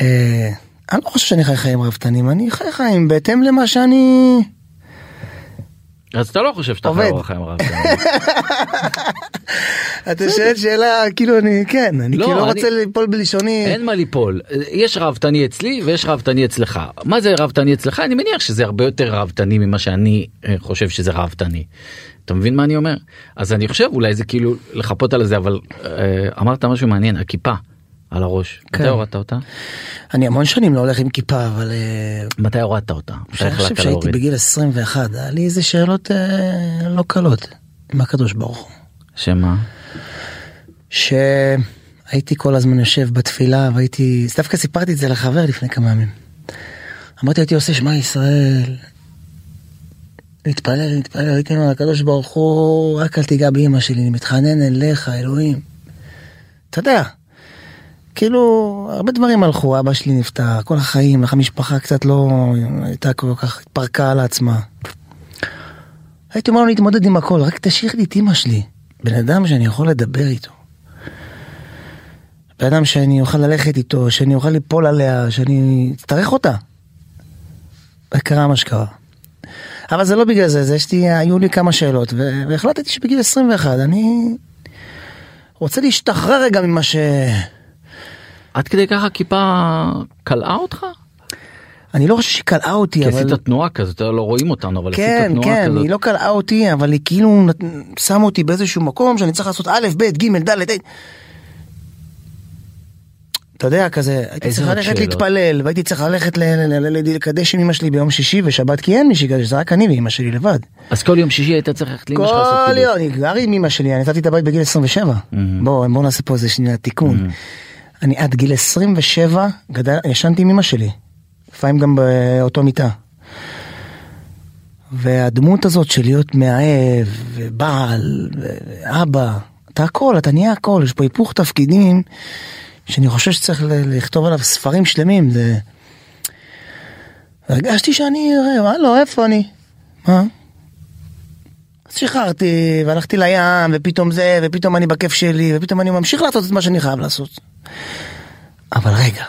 אה, אני לא חושב שאני חי חיים רהבתנים, אני חי חיים בהתאם למה שאני... אז אתה לא חושב שאתה. חי אורח חיים רב. <laughs> אתה שואל שאלה, כאילו אני, כן, אני לא, כאילו לא רוצה ליפול בלשוני. אין מה ליפול יש ראוותני אצלי ויש ראוותני אצלך מה זה ראוותני אצלך אני מניח שזה הרבה יותר ראוותני ממה שאני אה, חושב שזה ראוותני. אתה מבין מה אני אומר אז אני חושב אולי זה כאילו לחפות על זה אבל אה, אמרת משהו מעניין הכיפה על הראש כן. מתי הורדת אותה אני המון שנים לא הולך עם כיפה, אבל... אה, מתי הורדת אותה אני חושב החלטת שהייתי להוריד בגיל 21, היה לי איזה שאלות אה, לא קלות עם הקדוש ברוך הוא. שמה שהייתי כל הזמן יושב בתפילה והייתי, דווקא סיפרתי את זה לחבר לפני כמה ימים. אמרתי הייתי עושה שמע ישראל. להתפלל, להתפלל, הייתי אומר לקדוש ברוך הוא, רק אל תיגע באמא שלי, אני מתחנן אליך, אלוהים. אתה יודע, כאילו, הרבה דברים הלכו, אבא שלי נפטר, כל החיים, איך המשפחה קצת לא הייתה כל כך, התפרקה על עצמה. הייתי אומר לו להתמודד עם הכל, רק תשאיר לי את אמא שלי. בן אדם שאני יכול לדבר איתו. בן אדם שאני אוכל ללכת איתו, שאני אוכל ליפול עליה, שאני אצטרך אותה. וקרה מה שקרה. אבל זה לא בגלל זה, זה יש לי, היו לי כמה שאלות, והחלטתי שבגיל 21 אני רוצה להשתחרר רגע ממה ש... עד כדי ככה כיפה קלעה אותך? אני לא חושב שהיא קלעה אותי, כי אבל... עשית תנועה כזאת לא רואים אותנו אבל כן, עשית תנועה כן, כזאת. היא לא קלעה אותי, אבל היא כאילו שמה אותי באיזשהו מקום שאני צריך לעשות א', ב', ג', ד', ה'. אתה יודע, כזה, הייתי צריך ללכת שאלות? להתפלל, והייתי צריך ללכת לקדש עם אמא שלי ביום שישי ושבת, כי אין מי שיקדש, זה רק אני ואמא שלי לבד. אז כל יום שישי היית צריך ללכת לאמא שלך לעשות כל קידוש. יום, אני גר עם אמא שלי, אני נתתי את הבית בגיל 27. מהמם. בוא, בוא נעשה פה איזה שנייה תיקון. אני עד גיל 27 גדל, ישנתי עם אמא שלי. לפעמים גם באותו מיטה. והדמות הזאת של להיות מאהב, ובעל, ואבא, אתה הכל, אתה נהיה הכל, יש פה היפוך תפקידים, שאני חושב שצריך לכתוב עליו ספרים שלמים, זה... הרגשתי שאני, הלו, איפה אני? מה? אז שחררתי, והלכתי לים, ופתאום זה, ופתאום אני בכיף שלי, ופתאום אני ממשיך לעשות את מה שאני חייב לעשות. אבל רגע,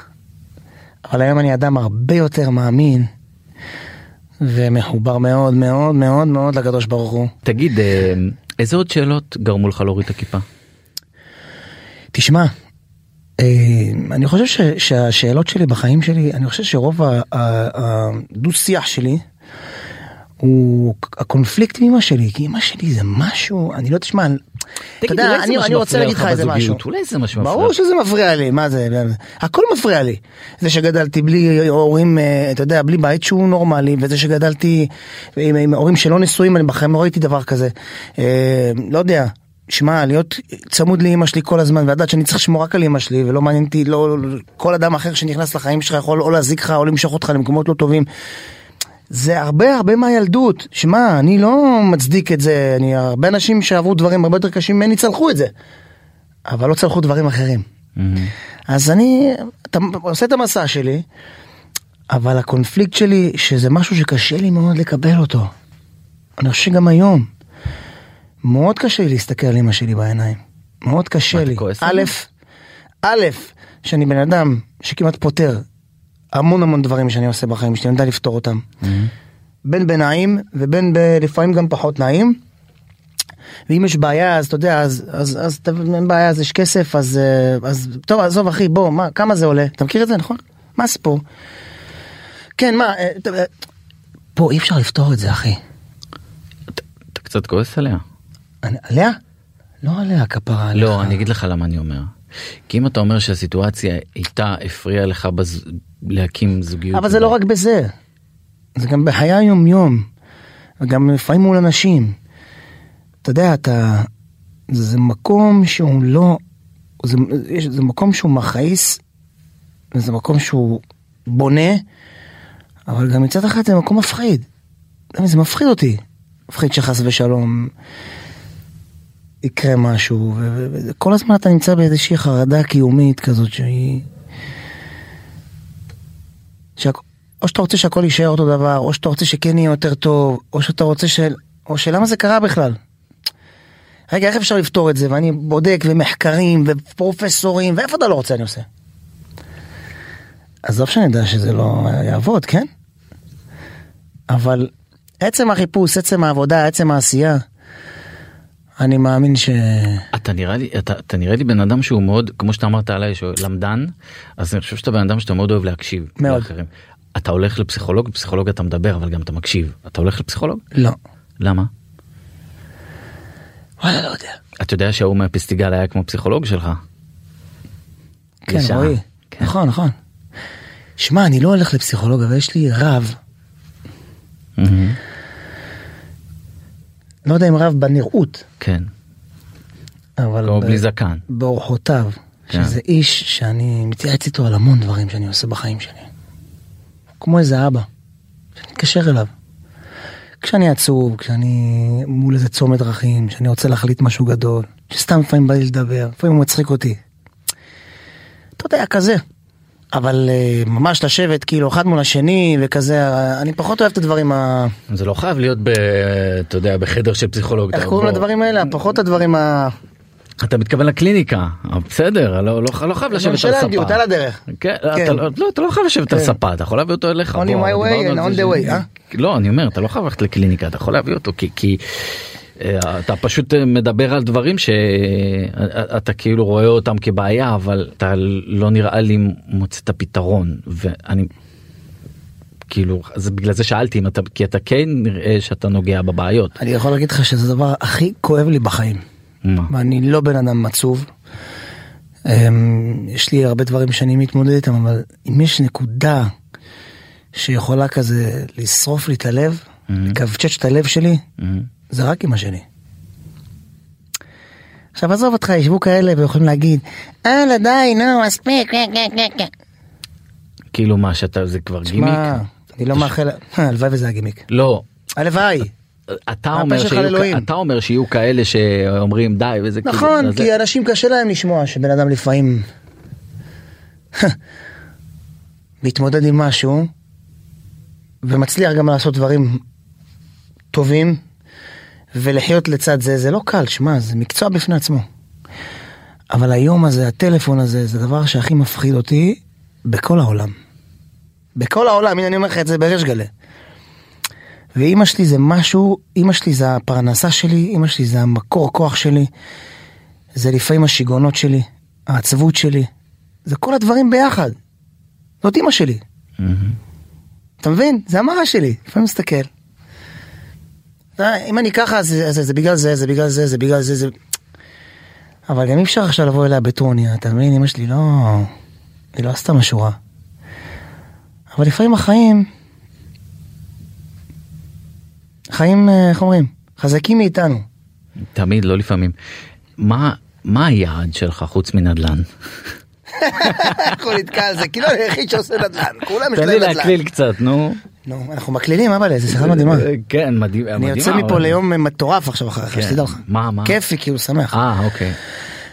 אבל היום אני אדם הרבה יותר מאמין, ומחובר מאוד מאוד מאוד מאוד לקדוש ברוך הוא. תגיד אה, איזה עוד שאלות גרמו לך להוריד את הכיפה? תשמע, אה, אני חושב ש, שהשאלות שלי בחיים שלי, אני חושב שרוב הדו-שיח שלי הוא הקונפליקט עם אמא שלי, כי אמא שלי זה משהו, אני לא תשמע, אתה יודע, אני, אני רוצה להגיד לך איזה משהו. אולי זה מה שמפריע ברור. שזה מפריע לי, מה זה, הכל מפריע לי. זה שגדלתי בלי הורים, אה, אתה יודע, בלי בית שהוא נורמלי, וזה שגדלתי עם, עם הורים שלא נשואים, אני בחיים לא ראיתי דבר כזה. אה, לא יודע. שמע, להיות צמוד לאימא שלי כל הזמן, ולדעת שאני צריך לשמור רק על אימא שלי, ולא מעניין אותי, לא, כל אדם אחר שנכנס לחיים שלך יכול או להזיק לך או למשוך אותך למקומות לא טובים. זה הרבה הרבה מהילדות. שמע, אני לא מצדיק את זה, אני, הרבה אנשים שעברו דברים הרבה יותר קשים ממני צלחו את זה. אבל לא צלחו דברים אחרים. מהמם. אז אני אתה עושה את המסע שלי, אבל הקונפליקט שלי, שזה משהו שקשה לי מאוד לקבל אותו. אני חושב שגם היום, מאוד קשה לי להסתכל על אמא שלי בעיניים. מאוד קשה לי. א'? א', שאני בן אדם שכמעט פותר המון המון דברים שאני עושה בחיים שלי, אני יודע לפתור אותם. מהמם. בין בנעים ובין ב... לפעמים גם פחות נעים. ואם יש בעיה אז אתה יודע אז אז אז אין בעיה אז יש כסף אז אה, אז טוב עזוב אחי בוא מה כמה זה עולה אתה מכיר את זה נכון מה הסיפור. כן מה אה, ת- אה, פה אי אפשר לפתור את זה אחי. אתה אתה קצת כועס עליה? אני- עליה? לא עליה כפרה עליה. לא, אני אגיד לך למה אני אומר. כי אם אתה אומר שהסיטואציה איתה הפריעה לך בז... להקים זוגיות. אבל זה לא רק בזה. זה גם בחיי היום יום. וגם לפעמים מול אנשים. אתה יודע, אתה... זה מקום שהוא לא... זה, יש- זה מקום שהוא מכעיס, וזה מקום שהוא בונה, אבל גם מצד אחד זה מקום מפחיד. זה מפחיד אותי. מפחיד שחס ושלום יקרה משהו, וכל הזמן אתה נמצא באיזושהי חרדה קיומית כזאת שהיא... או שאתה רוצה שהכל יישאר אותו דבר, או שאתה רוצה שכן יהיה יותר טוב, או שאתה רוצה ש... או שלמה זה קרה בכלל. רגע, איך אפשר לפתור את זה? ואני בודק ומחקרים ופרופסורים, ואיפה אתה לא רוצה אני עושה? עזוב שאני יודע שזה לא יעבוד, כן? אבל עצם החיפוש, עצם העבודה, עצם העשייה, אני מאמין ש... אתה נראה לי אתה, אתה נראה לי בן אדם שהוא מאוד כמו שאתה אמרת עליי שהוא למדן אז אני חושב שאתה בן אדם שאתה מאוד אוהב להקשיב מאוד. לאחרים. אתה הולך לפסיכולוג פסיכולוג אתה מדבר אבל גם אתה מקשיב אתה הולך לפסיכולוג לא. למה וואלה, לא יודע. אתה יודע שההוא מהפסטיגל היה כמו פסיכולוג שלך. כן, לשעה. רועי. כן. נכון, נכון. שמע, אני לא הולך לפסיכולוג, אבל יש לי רב, מהמם. לא יודע אם רב בנראות, כן. אבל כמו ב- בלי זקן. באורחותיו, כן. שזה איש שאני מתייעץ איתו על המון דברים שאני עושה בחיים שלי. כמו איזה אבא, שאני מתקשר אליו. כשאני עצוב, כשאני מול איזה צומת דרכים, כשאני רוצה להחליט משהו גדול, שסתם לפעמים בא לי לדבר, לפעמים הוא מצחיק אותי. אתה יודע, כזה. אבל אה, ממש לשבת כאילו אחד מול השני וכזה, אני פחות אוהב את הדברים ה... זה לא חייב להיות ב... אתה יודע בחדר של פסיכולוג. איך קוראים לדברים האלה? פחות הדברים ה... אתה מתכוון לקליניקה בסדר לא, לא, לא חייב לשבת על ספה. על הדרך. כן, כן. אתה, לא, לא, אתה לא חייב לשבת על כן. ספה אתה יכול להביא אותו אליך. On my way על and on the way, אה? לא אני אומר אתה לא חייב ללכת לקליניקה אתה יכול להביא אותו כי, כי אתה פשוט אה, מדבר על דברים שאתה כאילו רואה אותם כבעיה אבל אתה לא נראה לי מוצא את הפתרון ואני. כאילו זה בגלל זה שאלתי אם אתה כי אתה כן נראה שאתה נוגע בבעיות. אני יכול להגיד לך שזה הדבר הכי כואב לי בחיים. מה? ואני לא בן אדם עצוב. אמ, יש לי הרבה דברים שאני מתמודד איתם, אבל אם יש נקודה שיכולה כזה לשרוף לי את הלב, לכווצ'ץ' את הלב שלי, מהמם. זה רק אמא שלי. עכשיו עזוב אותך, ישבו כאלה ויכולים להגיד, הלאה די, נו, מספיק, כן, כן, כן. כאילו מה שאתה זה כבר גימיק. שמע, אני לא מאחל, הלוואי וזה היה גימיק. לא הלוואי. אתה אומר, שיהיו. אתה אומר שיהיו כאלה שאומרים די וזה כאילו, נכון, אז כי זה- אנשים קשה להם לשמוע שבן אדם לפעמים מתמודד עם משהו ומצליח גם לעשות דברים טובים ולחיות לצד זה, זה לא קל, שמע, זה מקצוע בפני עצמו. אבל היום הזה, הטלפון הזה, זה הדבר שהכי מפחיד אותי בכל העולם. בכל העולם, הנה אני אומר לך את זה בריש גלי. ואימא שלי זה משהו, אימא שלי זה הפרנסה שלי, אימא שלי זה המקור כוח שלי, זה לפעמים השיגעונות שלי, העצבות שלי, זה כל הדברים ביחד. זאת אימא שלי, מהמם. אתה מבין? זה המראה שלי, לפעמים מסתכל. יודע, אם אני ככה, זה, זה, זה בגלל זה, זה בגלל זה, זה בגלל זה, זה... אבל גם אי אפשר עכשיו לבוא אליה בטרוניה, אתה מבין? אמא שלי לא... היא לא עשתה משהו רע. אבל לפעמים החיים... חיים, אה, איך אומרים? חזקים מאיתנו. תמיד לא לפעמים. מה מה היעד שלך חוץ מנדל"ן? <laughs> איך הוא נתקע על זה? כאילו אני היחיד שעושה נדל"ן, כולם יש תן להם לי נדל"ן. להקליל קצת נו. נו, אנחנו מקלילים, אבא, איזה שיחה מדהימה. כן מדהים. אני יוצא מפה אבל- ליום מטורף עכשיו אחריך, כן. שתדע לך. מה מה? כיפי, כאילו, שמח. אה אוקיי.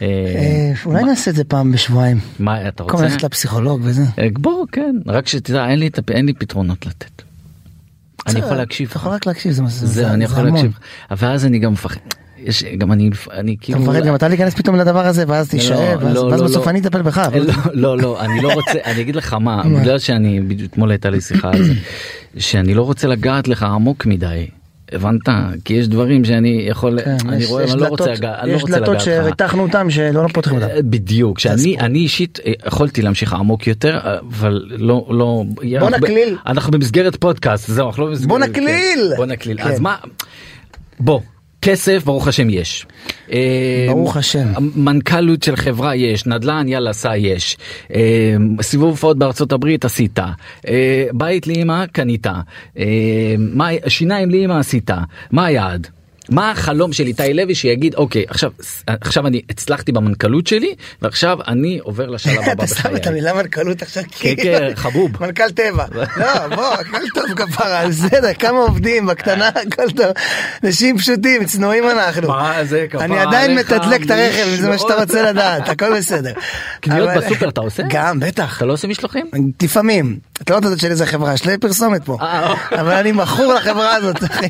אה, אה, אולי נעשה את זה פעם בשבועיים. מה אתה במקום רוצה? ללכת לפסיכולוג וזה. אה, בוא כן רק שתדע אין לי פתרונות לתת. אני יכול להקשיב. אתה יכול רק להקשיב, זה זה- זה אני יכול. להקשיב. אבל אז אני גם מפחד. יש גם אני אני אתה כאילו. מפחד גם אתה להיכנס פתאום לדבר הזה, ואז לא, ואז לא, לא, בסוף. אני אטפל בך. לא לא אני לא רוצה <laughs> אני אגיד לך מה? בגלל שאני אתמול הייתה לי שיחה על זה שאני לא רוצה לגעת לך עמוק מדי. הבנת כי יש דברים שאני יכול כן, אני יש- רואה יש אני לא רוצה לגעת לא יש דלתות לך. שריתחנו אותם שלא לא פותחים אותם. אה, בדיוק שאני אני אישית אה, יכולתי להמשיך עמוק יותר אבל לא לא אנחנו ב- נקליל. אנחנו במסגרת פודקאסט זהו אנחנו לא במסגרת בוא כן, נקליל. בוא נקליל כן. אז מה בוא כסף ברוך השם יש. אה, ברוך השם. מנכ"לות של חברה יש נדל"ן יאללה סע יש. אה, סיבוב הופעות בארצות הברית עשית. אה, בית לאמא קנית. שיניים לאמא עשית. מה היעד מה החלום של איתי לוי שיגיד אוקיי עכשיו עכשיו אני הצלחתי במנכ"לות שלי ועכשיו אני עובר לשלב הבא אתה שם בחיי. את המילה מנכ"לות עכשיו כן, כן, חבוב. מנכ"ל טבע לא בוא הכל טוב כפרה בסדר כמה עובדים בקטנה הכל טוב אנשים פשוטים צנועים אנחנו מה זה, כפרה אני עדיין מתדלק את הרכב אם זה מה שאתה. רוצה לדעת הכל בסדר. קניות בסופר אתה עושה? גם בטח אתה לא עושה משלוחים? לפעמים אתה לא יודעת של איזה חברה יש לי פרסומת פה אה, אבל אני מכור לחברה הזאת אחי.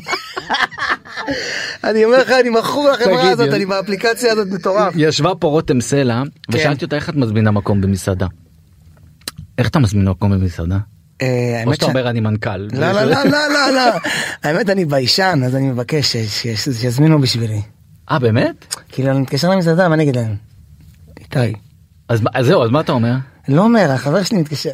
אני אומר לך אני מכור לחברה הזאת. אני באפליקציה הזאת מטורף. ישבה פה רותם סלע כן. ושאלתי אותה איך את מזמינה מקום במסעדה. איך אתה מזמין מקום במסעדה? אה, או שאתה אומר אני מנכ"ל. לא לא לא לא לא לא האמת אני ביישן אז אני מבקש ש- ש- שיזמינו בשבילי. אה באמת? כאילו אני מתקשר למסעדה מה אני אגיד להם. איתי. אז זהו אז מה אתה אומר? לא אומר החבר שלי מתקשר.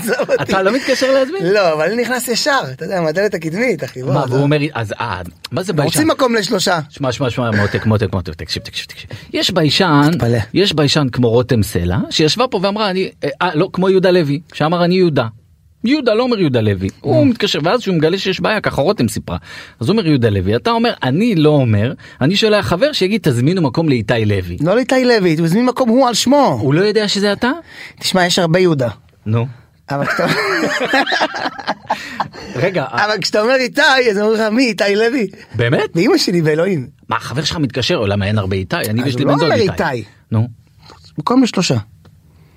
עזוב אותי. אתה לא מתקשר להזמין? לא אבל אני נכנס ישר אתה יודע מהדלת הקדמית אחי. מה. והוא אומר אז אה מה זה ביישן? רוצים מקום לשלושה. שמע שמע שמע מותק מותק מותק תקשיב תקשיב תקשיב יש ביישן. יש ביישן כמו רותם סלע שישבה פה ואמרה אני אה, אה לא כמו יהודה לוי שאמר אני יהודה. יהודה לא אומר יהודה לוי הוא מתקשר ואז שהוא מגלה שיש בעיה ככה רותם סיפרה אז אומר יהודה לוי אתה אומר אני לא אומר אני שולח חבר שיגיד תזמינו מקום לאיתי לוי לא לאיתי לוי הוא הזמין מקום הוא על שמו. הוא לא יודע שזה אתה? תשמע יש הרבה יהודה. נו. אבל כשאתה <laughs> רגע אבל כשאתה אומר איתי אז אומרים לך מי איתי לוי. באמת? ואימא שלי באלוהים. מה החבר שלך מתקשר למה אין הרבה איתי אני ויש לי הוא בן לא דוד אומר איתי. נו. מקום לשלושה.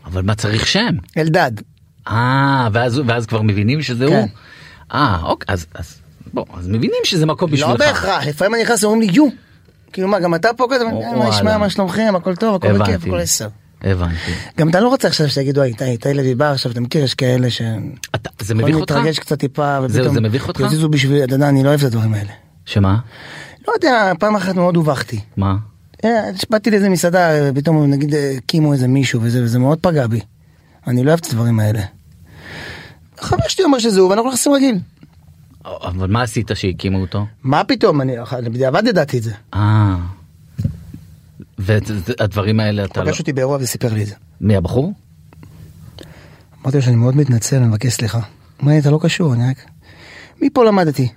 אבל מה צריך שם? אלדד. אה ואז ואז כבר מבינים שזה כן. הוא. אה אוקיי אז אז בוא אז מבינים שזה מקום בשבילך. לא בהכרח לפעמים אני נכנס ואומרים לי יו. כאילו מה גם אתה פה כזה וואלה. מה נשמע מה שלומכם הכל טוב הכל בכיף. הכל עשר. הבנתי. גם אתה לא רוצה עכשיו שיגידו "היי, איתי לוי בא עכשיו אתה מכיר יש כאלה ש... אתה, זה מביך אותך? להתרגש קצת טיפה ופתאום זה מביך אותך? יזיזו בשביל אתה יודע אני לא אוהב את הדברים האלה. שמה? לא יודע פעם אחת מאוד הובכתי. מה? אה, באתי לאיזה מסעדה פתאום נגיד הקימו איזה מישהו וזה וזה מאוד פגע בי. אני לא אוהב את הדברים האלה. חבר שלי אומר שזה הוא ואנחנו נכנסים רגיל. אבל מה עשית שהקימו אותו? מה פתאום אני בדיעבד ידעתי את זה. אה. והדברים האלה אתה לא... פגש אותי באירוע וסיפר לי את זה. מי הבחור? אמרתי לו שאני מאוד מתנצל אני מבקש סליחה. לי אתה לא קשור אני רק. מפה למדתי.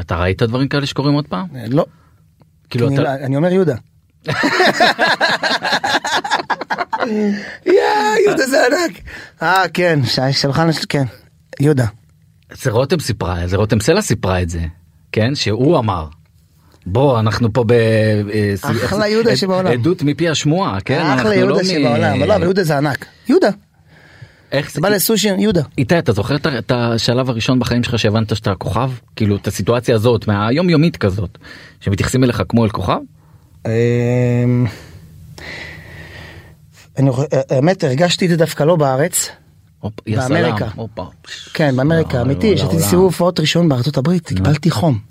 אתה ראית דברים כאלה שקורים עוד פעם? אה, לא. כאילו אתה... לא- אני אומר יהודה. <laughs> יא, יהודה זה ענק. אה כן ש- שולחן של כן. יהודה. זה רותם סיפרה, זה רותם סלע סיפרה את זה, כן? שהוא אמר. בוא אנחנו פה ב... אה, אחלה אה, יהודה שבעולם. עדות מפי השמועה, כן? אחלה לא יהודה מ- שבעולם. אבל לא אבל יהודה זה ענק. יהודה. איך אתה בא לסושי יהודה. איתי אתה זוכר את השלב הראשון בחיים שלך שהבנת שאתה כוכב? כאילו את הסיטואציה הזאת מהיום יומית כזאת שמתייחסים אליך כמו אל כוכב? אמ, חו- האמת הרגשתי את זה דווקא לא בארץ. באמריקה. כן באמריקה לא, אמיתי. לא, לעולם. סיבוב הופעות ראשון בארצות הברית קיבלתי חום.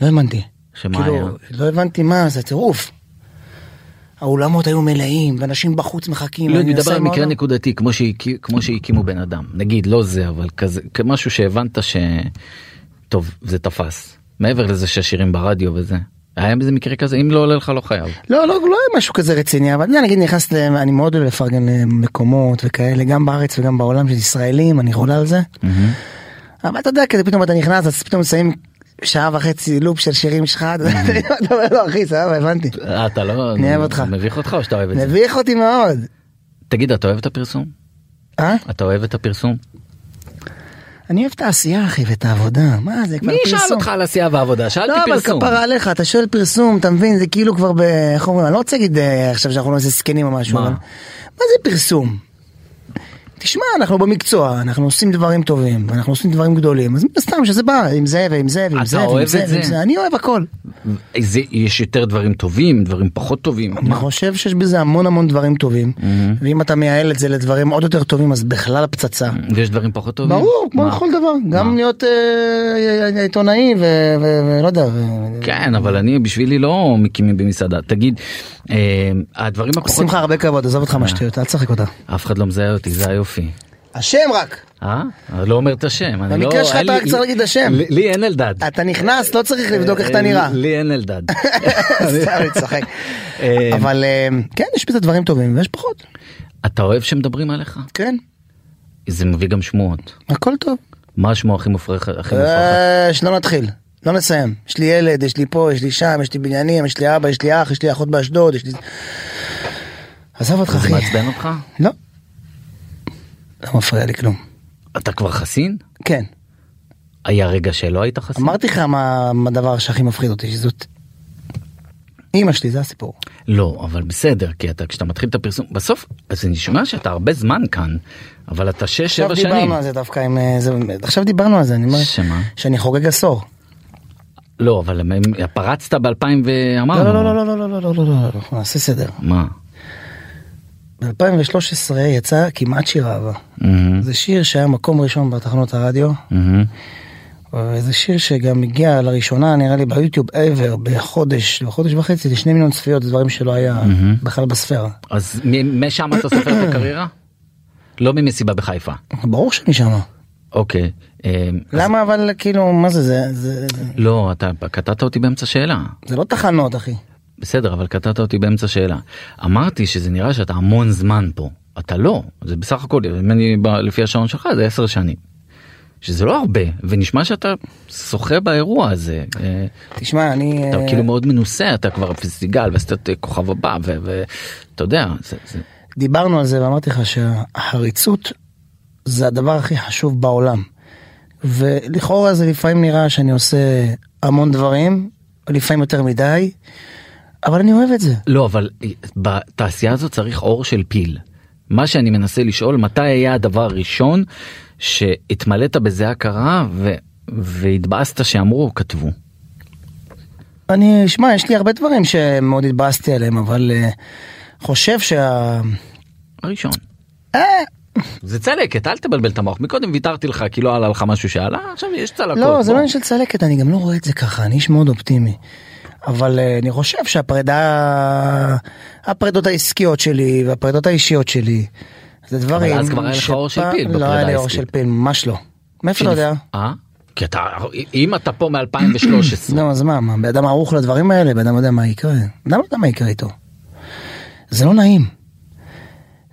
לא האמנתי. שמה היה? כאילו לא הבנתי מה זה טירוף. האולמות היו מלאים ואנשים בחוץ מחכים. לא, אני מדבר על מקרה. נקודתי כמו שהקי- כמו שהקימו בן אדם נגיד לא זה אבל כזה כמשהו שהבנת ש... טוב זה תפס מעבר לזה שהשירים ברדיו וזה. היה בזה מקרה כזה אם לא עולה לך לא חייב. לא, לא, לא היה משהו כזה רציני, אבל אני נגיד נכנס, ל- אני מאוד אוהב לפרגן למקומות וכאלה, גם בארץ וגם בעולם של ישראלים, אני חולה על זה. אבל אתה יודע, כזה פתאום אתה נכנס, אז פתאום שמים שעה וחצי לופ של שירים שלך, אתה יודע, אתה אומר, לא אחי, סבבה, הבנתי. אה, אתה לא אני אוהב אותך. מביך אותך או שאתה אוהב את זה? מביך אותי מאוד. תגיד אתה אוהב את הפרסום? אה? אתה אוהב את הפרסום? אני אוהב את העשייה אחי ואת העבודה, מה זה כבר מי פרסום. שאל אותך על עשייה ועבודה? שאלתי לא, אבל פרסום. כפרה עליך, אתה שואל פרסום, אתה מבין, זה כאילו כבר ב... איך אומרים, אני לא רוצה להגיד אה, עכשיו שאנחנו לא איזה זקנים או משהו, מה? אבל... מה זה פרסום? תשמע, אנחנו במקצוע, אנחנו עושים דברים טובים, אנחנו עושים דברים גדולים, אז מן הסתם שזה בא, עם זה ועם זה ועם זה ועם זה? ועם זה, אני אוהב הכל. זה, יש יותר דברים טובים דברים פחות טובים. אני מה? חושב שיש בזה המון המון דברים טובים, ואם אתה מייעל את זה לדברים עוד יותר טובים, אז בכלל הפצצה. ויש דברים פחות טובים? ברור, כמו? לכל דבר, גם? להיות אה, עיתונאי ו- ו- ולא יודע. ו- כן אבל אני בשבילי לא מקימים במסעדה תגיד אה, הדברים הפחות עושים לך הרבה כבוד, עזוב אותך מהשטויות, אל תשחק אותה. אף אחד לא מזהה אותי זה היופי. השם רק. אה? לא אומר את השם. במקרה לא- שלך אתה רק צריך להגיד את השם. לי אין אלדד. אתה נכנס, לא צריך לבדוק איך אתה נראה. לי אין אלדד. <laughs> סתם, אני צוחק. אה, אבל אה, כן, יש בזה דברים טובים ויש פחות. אתה אוהב שמדברים עליך? כן, זה מביא גם שמועות. הכל טוב. מה שמו הכי מופרך? אה, שלא נתחיל, לא נסיים. יש לי ילד, יש לי פה, יש לי שם, יש לי בניינים, יש לי אבא, יש לי אח, יש לי אחות באשדוד, יש לי... עזוב אותך זה אחי. מעצבן אותך? לא. לא מפריע לי כלום. אתה כבר חסין? כן. היה רגע שלא היית חסין? אמרתי לך מה מה הדבר שהכי מפחיד אותי, שזאת... אימא שלי, זה הסיפור. לא, אבל בסדר, כי אתה, כשאתה מתחיל את הפרסום, בסוף, אז זה נשמע שאתה הרבה זמן כאן, אבל אתה שש, עכשיו שבע שנים. דיברנו על זה דווקא עם... אה, זה, עכשיו דיברנו על זה, אני אומר... שמה? שאני חוגג עשור. לא, אבל פרצת ב-2000 ואמרנו. לא, לא, לא, לא, לא, לא, לא, לא, לא, לא, לא, נעשה סדר. מה? ב-2013 יצא כמעט שיר אהבה. מהמם, זה שיר שהיה מקום ראשון בתחנות הרדיו, מהמם. וזה שיר שגם הגיע לראשונה נראה לי ביוטיוב ever בחודש, בחודש וחצי לשני מיליון צפיות, זה דברים שלא היה מהמם. בכלל בספירה. אז משם אתה סופר את הקריירה? לא ממסיבה בחיפה. ברור שאני שמה. אוקיי. אה, למה אבל כאילו, מה זה, זה, זה, לא, אתה קטעת אותי באמצע שאלה. זה לא תחנות אחי. בסדר, אבל קטעת אותי באמצע שאלה. אמרתי שזה נראה שאתה המון זמן פה. אתה לא, זה בסך הכל, אם אני ב- לפי השעון שלך זה עשר שנים. שזה לא הרבה, ונשמע שאתה שוחה באירוע הזה. אה, תשמע, אני... אתה אה, כאילו מאוד מנוסה, אתה כבר פסטיגל ועשית את כוכב הבא, ואתה יודע, זה, זה, דיברנו על זה ואמרתי לך שהחריצות זה הדבר הכי חשוב בעולם. ולכאורה זה לפעמים נראה שאני עושה המון דברים, לפעמים יותר מדי, אבל אני אוהב את זה. לא, אבל אה, בתעשייה הזאת צריך אור של פיל. מה שאני מנסה לשאול, מתי היה הדבר הראשון שהתמלאת בזה הכרה ו... והתבאסת שאמרו, כתבו. אני, שמע, יש לי הרבה דברים שמאוד התבאסתי עליהם, אבל uh, חושב שה... הראשון. אה, זה צלקת, אל תבלבל את המוח. מקודם ויתרתי לך כי לא עלה לך משהו שעלה, עכשיו יש צלקות. לא, זה. לא עניין של צלקת, אני גם לא רואה את זה ככה, אני איש מאוד אופטימי. אבל uh, אני חושב שהפרידה, הפרידות העסקיות שלי והפרידות האישיות שלי, זה דברים... אז כבר היה לך אור של פיל לא בפרידה היה לי אור העסקית. של פיל, ממש לא. מאיפה אתה יודע? אה? כי אתה, אם אתה פה מ-2013, <clears throat> לא, אז מה, מה, בן אדם ערוך לדברים האלה, בן אדם יודע מה יקרה. בן אדם לא יודע מה יקרה איתו. זה לא נעים.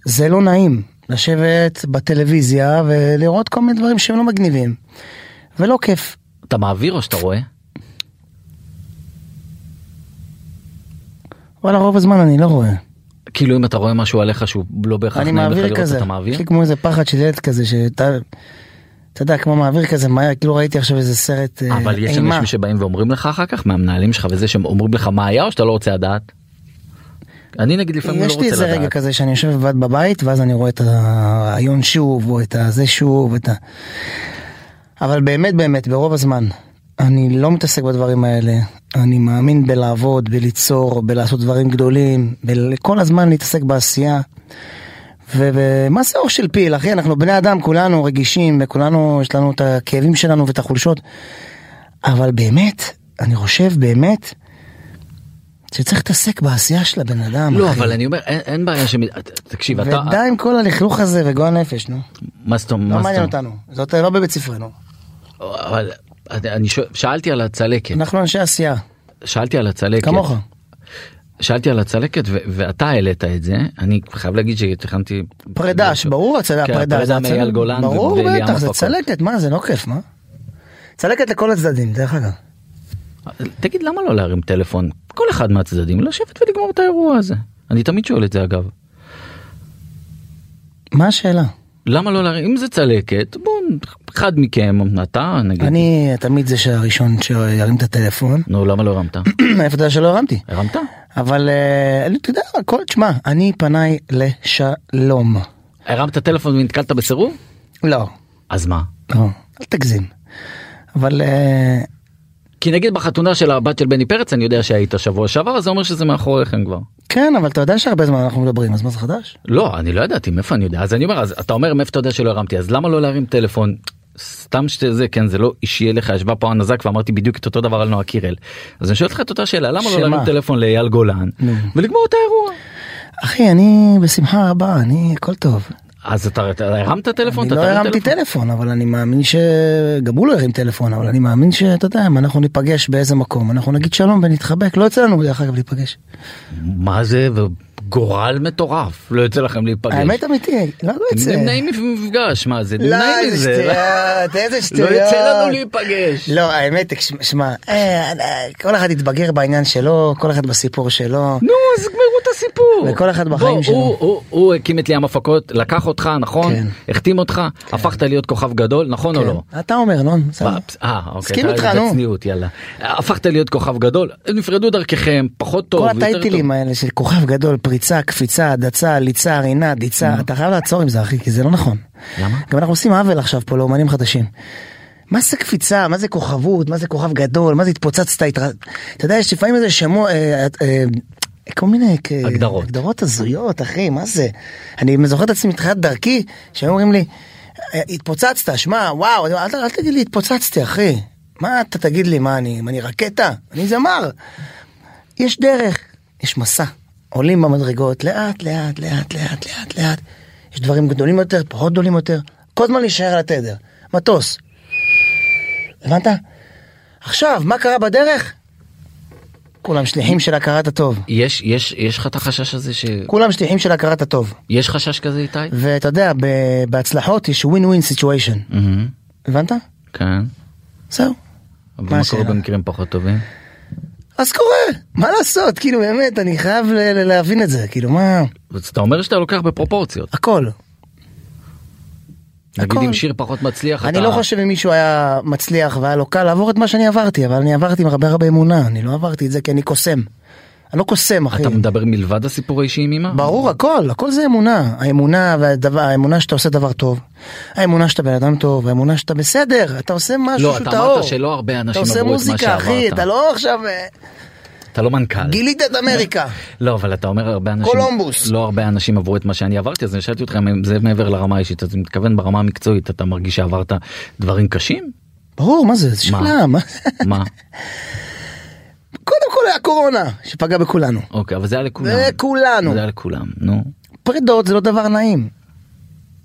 זה לא נעים לשבת בטלוויזיה ולראות כל מיני דברים שהם לא מגניבים. ולא כיף. אתה מעביר או שאתה רואה? וואלה, רוב הזמן אני לא רואה. כאילו אם אתה רואה משהו עליך שהוא לא בהכרח נעים לך לראות, כזה. אתה מעביר? יש לי כמו איזה פחד של ילד כזה שאתה... אתה יודע, כמו מעביר כזה מהר, כאילו ראיתי עכשיו איזה סרט אה, אבל יש אימה. אנשים שבאים ואומרים לך אחר כך מהמנהלים שלך וזה שהם אומרים לך מה היה או שאתה לא רוצה לדעת? אני נגיד לפעמים לא יש רוצה לי לדעת. איזה רגע כזה שאני יושב לבד בבית ואז אני רואה את הרעיון שוב או את הזה שוב את ה... אבל באמת באמת ברוב הזמן אני לא מתעסק בדברים האלה אני מאמין בלעבוד בליצור בלעשות דברים גדולים כל הזמן להתעסק בעשייה. ומה זה אור של פיל אחי אנחנו בני אדם כולנו רגישים וכולנו יש לנו את הכאבים שלנו ואת החולשות אבל באמת אני חושב באמת שצריך להתעסק בעשייה של הבן אדם לא אחי. אבל אני אומר אין, אין בעיה ש... תקשיב אתה... ודי עם כל הלכלוך הזה וגועל נפש, נו. מה זאת אומרת? לא מעניין אותנו. זאת לא בבית ספרנו. אבל אני שואל- שאלתי על הצלקת. אנחנו אנשי עשייה, שאלתי על הצלקת. כמוך. שאלתי על הצלקת ו- ואתה העלית את זה אני חייב להגיד שתכננתי פרידה, ברור הצלקת, כן, פרידה. פרידה זה מאייל. גולן ברור בטח, זה. צלקת, מה זה לא כיף, מה? צלקת לכל הצדדים, דרך אגב. תגיד למה לא להרים טלפון כל אחד מהצדדים לשבת ולגמור את האירוע הזה אני תמיד שואל את זה אגב מה השאלה? למה לא להרים אם זה צלקת בוא אחד מכם אתה נגיד אני תמיד זה שהראשון שירים את הטלפון. נו למה לא הרמת <clears throat> מאיפה אתה יודע שלא הרמתי? הרמת אבל אה, אני- אתה יודע, הכל, תשמע, אני פניי לשלום. הרמת טלפון ונתקלת בסירוב לא, אז מה לא, אל תגזים. אבל אה, כי נגיד בחתונה של הבת של בני פרץ אני יודע שהיית שבוע שעבר אז זה אומר שזה מאחוריכם כבר. כן, אבל אתה יודע שהרבה זמן אנחנו מדברים, אז מה זה חדש? לא אני לא ידעתי מאיפה אני יודע אז אני אומר אז אתה אומר מאיפה אתה יודע שלא הרמתי אז למה לא להרים טלפון. סתם שזה כן זה לא אישי אליך ישבה פה הנזק ואמרתי בדיוק את אותו דבר על נועה קירל אז אני שואל אותך את אותה שאלה למה לא שמה? להרים טלפון לאייל גולן. ולגמור את האירוע. אחי, אני בשמחה רבה, אני הכל טוב. אז אתה אתה הרמת טלפון? אני אתה לא הרמתי טלפון, אבל אני מאמין ש... גם הוא לא הרים טלפון, אבל אני מאמין שאתה יודע, אם אנחנו ניפגש באיזה מקום, אנחנו נגיד שלום ונתחבק, לא יוצא לנו דרך אגב להיפגש. מה זה גורל מטורף, לא יוצא לכם להיפגש. האמת אמיתי, לא, לא יוצא. אתם נמנעים ממפגש, מה זה? לא, נמנעים איזה מזה. שטויות, איזה <laughs> לא שטויות. יוצא לנו להיפגש. לא, האמת, שמע, אה, אה, כל אחד יתבגר בעניין שלו, כל אחד בסיפור שלו. נו, אז גמרו את הסיפור. וכל אחד בחיים שלו. הוא- הקים את לים הפקות, לקח אותך, נכון? כן. החתים אותך, הפכת להיות כוכב גדול, נכון או כן. לא? אתה אומר, נו, בסדר. מה, אה, אוקיי, מסכים איתך, נו. הפכת להיות כוכב גדול, נפרדו דרככם, פחות טוב, כל. הטייטלים האלה של כוכב גדול, פריצה, קפיצה, הדצה, ליצה, רינה, דיצה, אתה חייב לעצור עם זה אחי, כי זה לא נכון. למה? גם אנחנו עושים עוול עכשיו פה לאומנים חדשים. מה זה קפיצה, מה זה כוכבות, מה זה כוכב גדול, מה זה התפוצצת, התר... אתה יודע, יש לפעמים איזה שמות, אה, אה, כל מיני אה, הגדרות. הגדרות הזויות, אחי, מה זה? אני זוכר את עצמי מתחילת דרכי, שהיו אומרים לי, "אה, התפוצצת, שמע, וואו, אל, אל, אל תגיד לי התפוצצתי, אחי. מה אתה תגיד לי, מה אני, מה אני רקטה? אני זמר. יש דרך, יש מסע. עולים במדרגות, לאט, לאט, לאט, לאט, לאט, לאט. יש דברים גדולים יותר, פחות גדולים יותר. כל הזמן להישאר על התדר. מטוס. הבנת? עכשיו, מה קרה בדרך? כולם שליחים של הכרת הטוב. יש, יש, יש לך את החשש הזה ש... כולם שליחים של הכרת הטוב. יש חשש כזה איתי? ואתה יודע, בהצלחות יש ווין ווין סיטואשן. הבנת? כן. זהו. אבל מה קורה? במקרים פחות טובים? אז קורה, מה לעשות? כאילו באמת, אני חייב ל- ל- להבין את זה. כאילו, מה... אז אתה אומר שאתה לוקח בפרופורציות. הכל. נגיד. אם שיר פחות מצליח, אני אתה... לא חושב אם מישהו היה מצליח והיה לו קל לעבור את מה שאני עברתי, אבל אני עברתי עם הרבה הרבה אמונה, אני לא עברתי את זה כי אני קוסם. אני לא קוסם, אחי. אתה מדבר מלבד הסיפור האישי עם אמא? ברור, הכל, הכל זה אמונה. האמונה והדבר, האמונה שאתה עושה דבר טוב. האמונה שאתה בן אדם טוב, האמונה שאתה בסדר, אתה עושה משהו לא, שהוא אתה טהור. אמרת שלא הרבה אתה אנשים עושה עברו את מה מוזיקה, אחי, שעברת. אתה לא עכשיו... אה, אתה לא מנכ"ל. גילית את אמריקה. <laughs> לא, אבל אתה אומר הרבה אנשים... קולומבוס. לא הרבה אנשים עברו את מה שאני עברתי, אז אני שאלתי אותך אם זה מעבר לרמה האישית, אז אני מתכוון ברמה המקצועית, אתה מרגיש שעברת דברים קשים? ברור, מה זה? שאלה, מה? מה? <laughs> קודם כל היה קורונה, שפגע בכולנו. אוקיי, אבל זה היה לכולם. לכולנו. זה היה לכולם, נו. פרידות זה לא דבר נעים.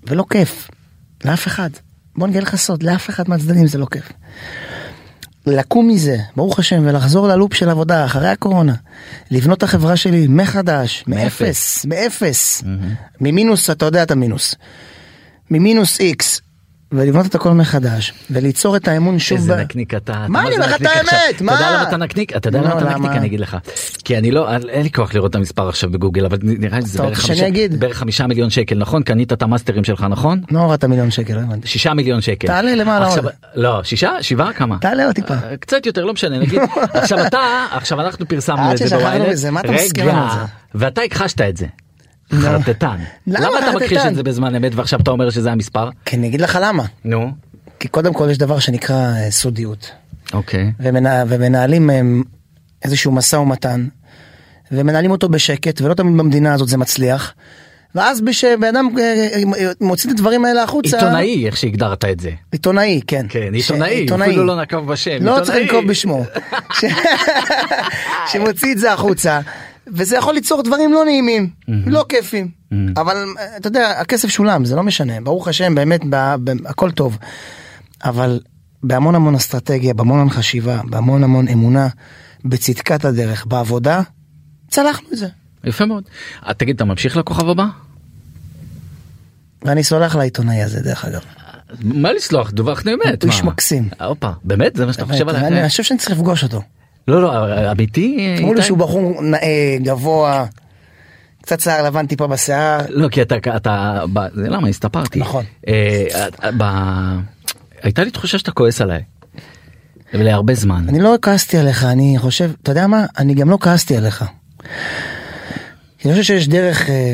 ולא כיף. לאף אחד. בוא נגלה לך סוד, לאף אחד מהצדדים זה לא כיף. לקום מזה, ברוך השם, ולחזור ללופ של עבודה אחרי הקורונה. לבנות את החברה שלי מחדש, מאפס, מאפס. ממינוס, אתה יודע את המינוס. ממינוס איקס. ולבנות את הכל מחדש, וליצור את האמון שוב. איזה ב- נקניק אתה. אתה מה, אני אומר לך את. האמת, אתה מה? יודע למה אתה נקניק? אתה יודע לא, למה אתה? נקניק? אני אגיד לך. כי אני לא, אין לי כוח לראות את המספר עכשיו בגוגל, אבל נראה לי שזה אתה בערך חמישה- מיליון שקל, נכון? קנית את המאסטרים שלך, נכון? לא הורדת מיליון שקל, לא הבנתי. שישה מיליון שקל. תעלה למעלה עוד. לא, שישה? שבעה? כמה? תעלה עוד טיפה. אה, קצת יותר, לא משנה, נגיד. <laughs> עכשיו אתה, עכשיו אנחנו פרסמנו את זה אתה זה? ואתה הכחשת את זה. נו. חרטטן. למה אתה מכחיש? את זה בזמן אמת ועכשיו אתה אומר שזה המספר? כי אני אגיד לך למה. נו. כי קודם כל יש דבר שנקרא אה, סודיות. אוקיי. ומנה, ומנהלים איזשהו משא ומתן, ומנהלים אותו בשקט, ולא תמיד במדינה הזאת זה מצליח. ואז כשבן אדם אה, אה, מוציא את הדברים האלה החוצה... עיתונאי, איך שהגדרת את זה. עיתונאי, כן. כן, ש- עיתונאי, אפילו לא נקב בשם. לא צריך עיתונאי. לנקוב בשמו. <laughs> ש- <laughs> שמוציא את זה החוצה, וזה יכול ליצור דברים לא נעימים, לא כיפים. אבל אה, אתה יודע, הכסף שולם, זה לא משנה. ברוך השם, באמת, ב- ב- הכל טוב. אבל בהמון המון אסטרטגיה, בהמון המון חשיבה, בהמון המון אמונה, בצדקת הדרך, בעבודה, צלחנו את זה. יפה מאוד. אה, תגיד, אתה ממשיך לכוכב הבא? ואני סולח לעיתונאי הזה, דרך אגב. מה לסלוח? דווחנו אמת. הוא איש? מקסים. הופה, באמת? זה מה שאתה חושב עליי? אני חושב שאני צריך לפגוש אותו. לא, לא, אמיתי? אמרו לי? שהוא בחור נאה, גבוה, קצת שיער לבן טיפה בשיער. לא, כי אתה, אתה, ב- זה למה הסתפרתי. נכון. אה, ב- הייתה לי תחושה שאתה כועס עליי. להרבה זמן. אני לא כעסתי עליך, אני חושב, אתה יודע מה? אני גם לא כעסתי עליך. אני חושב שיש דרך אה,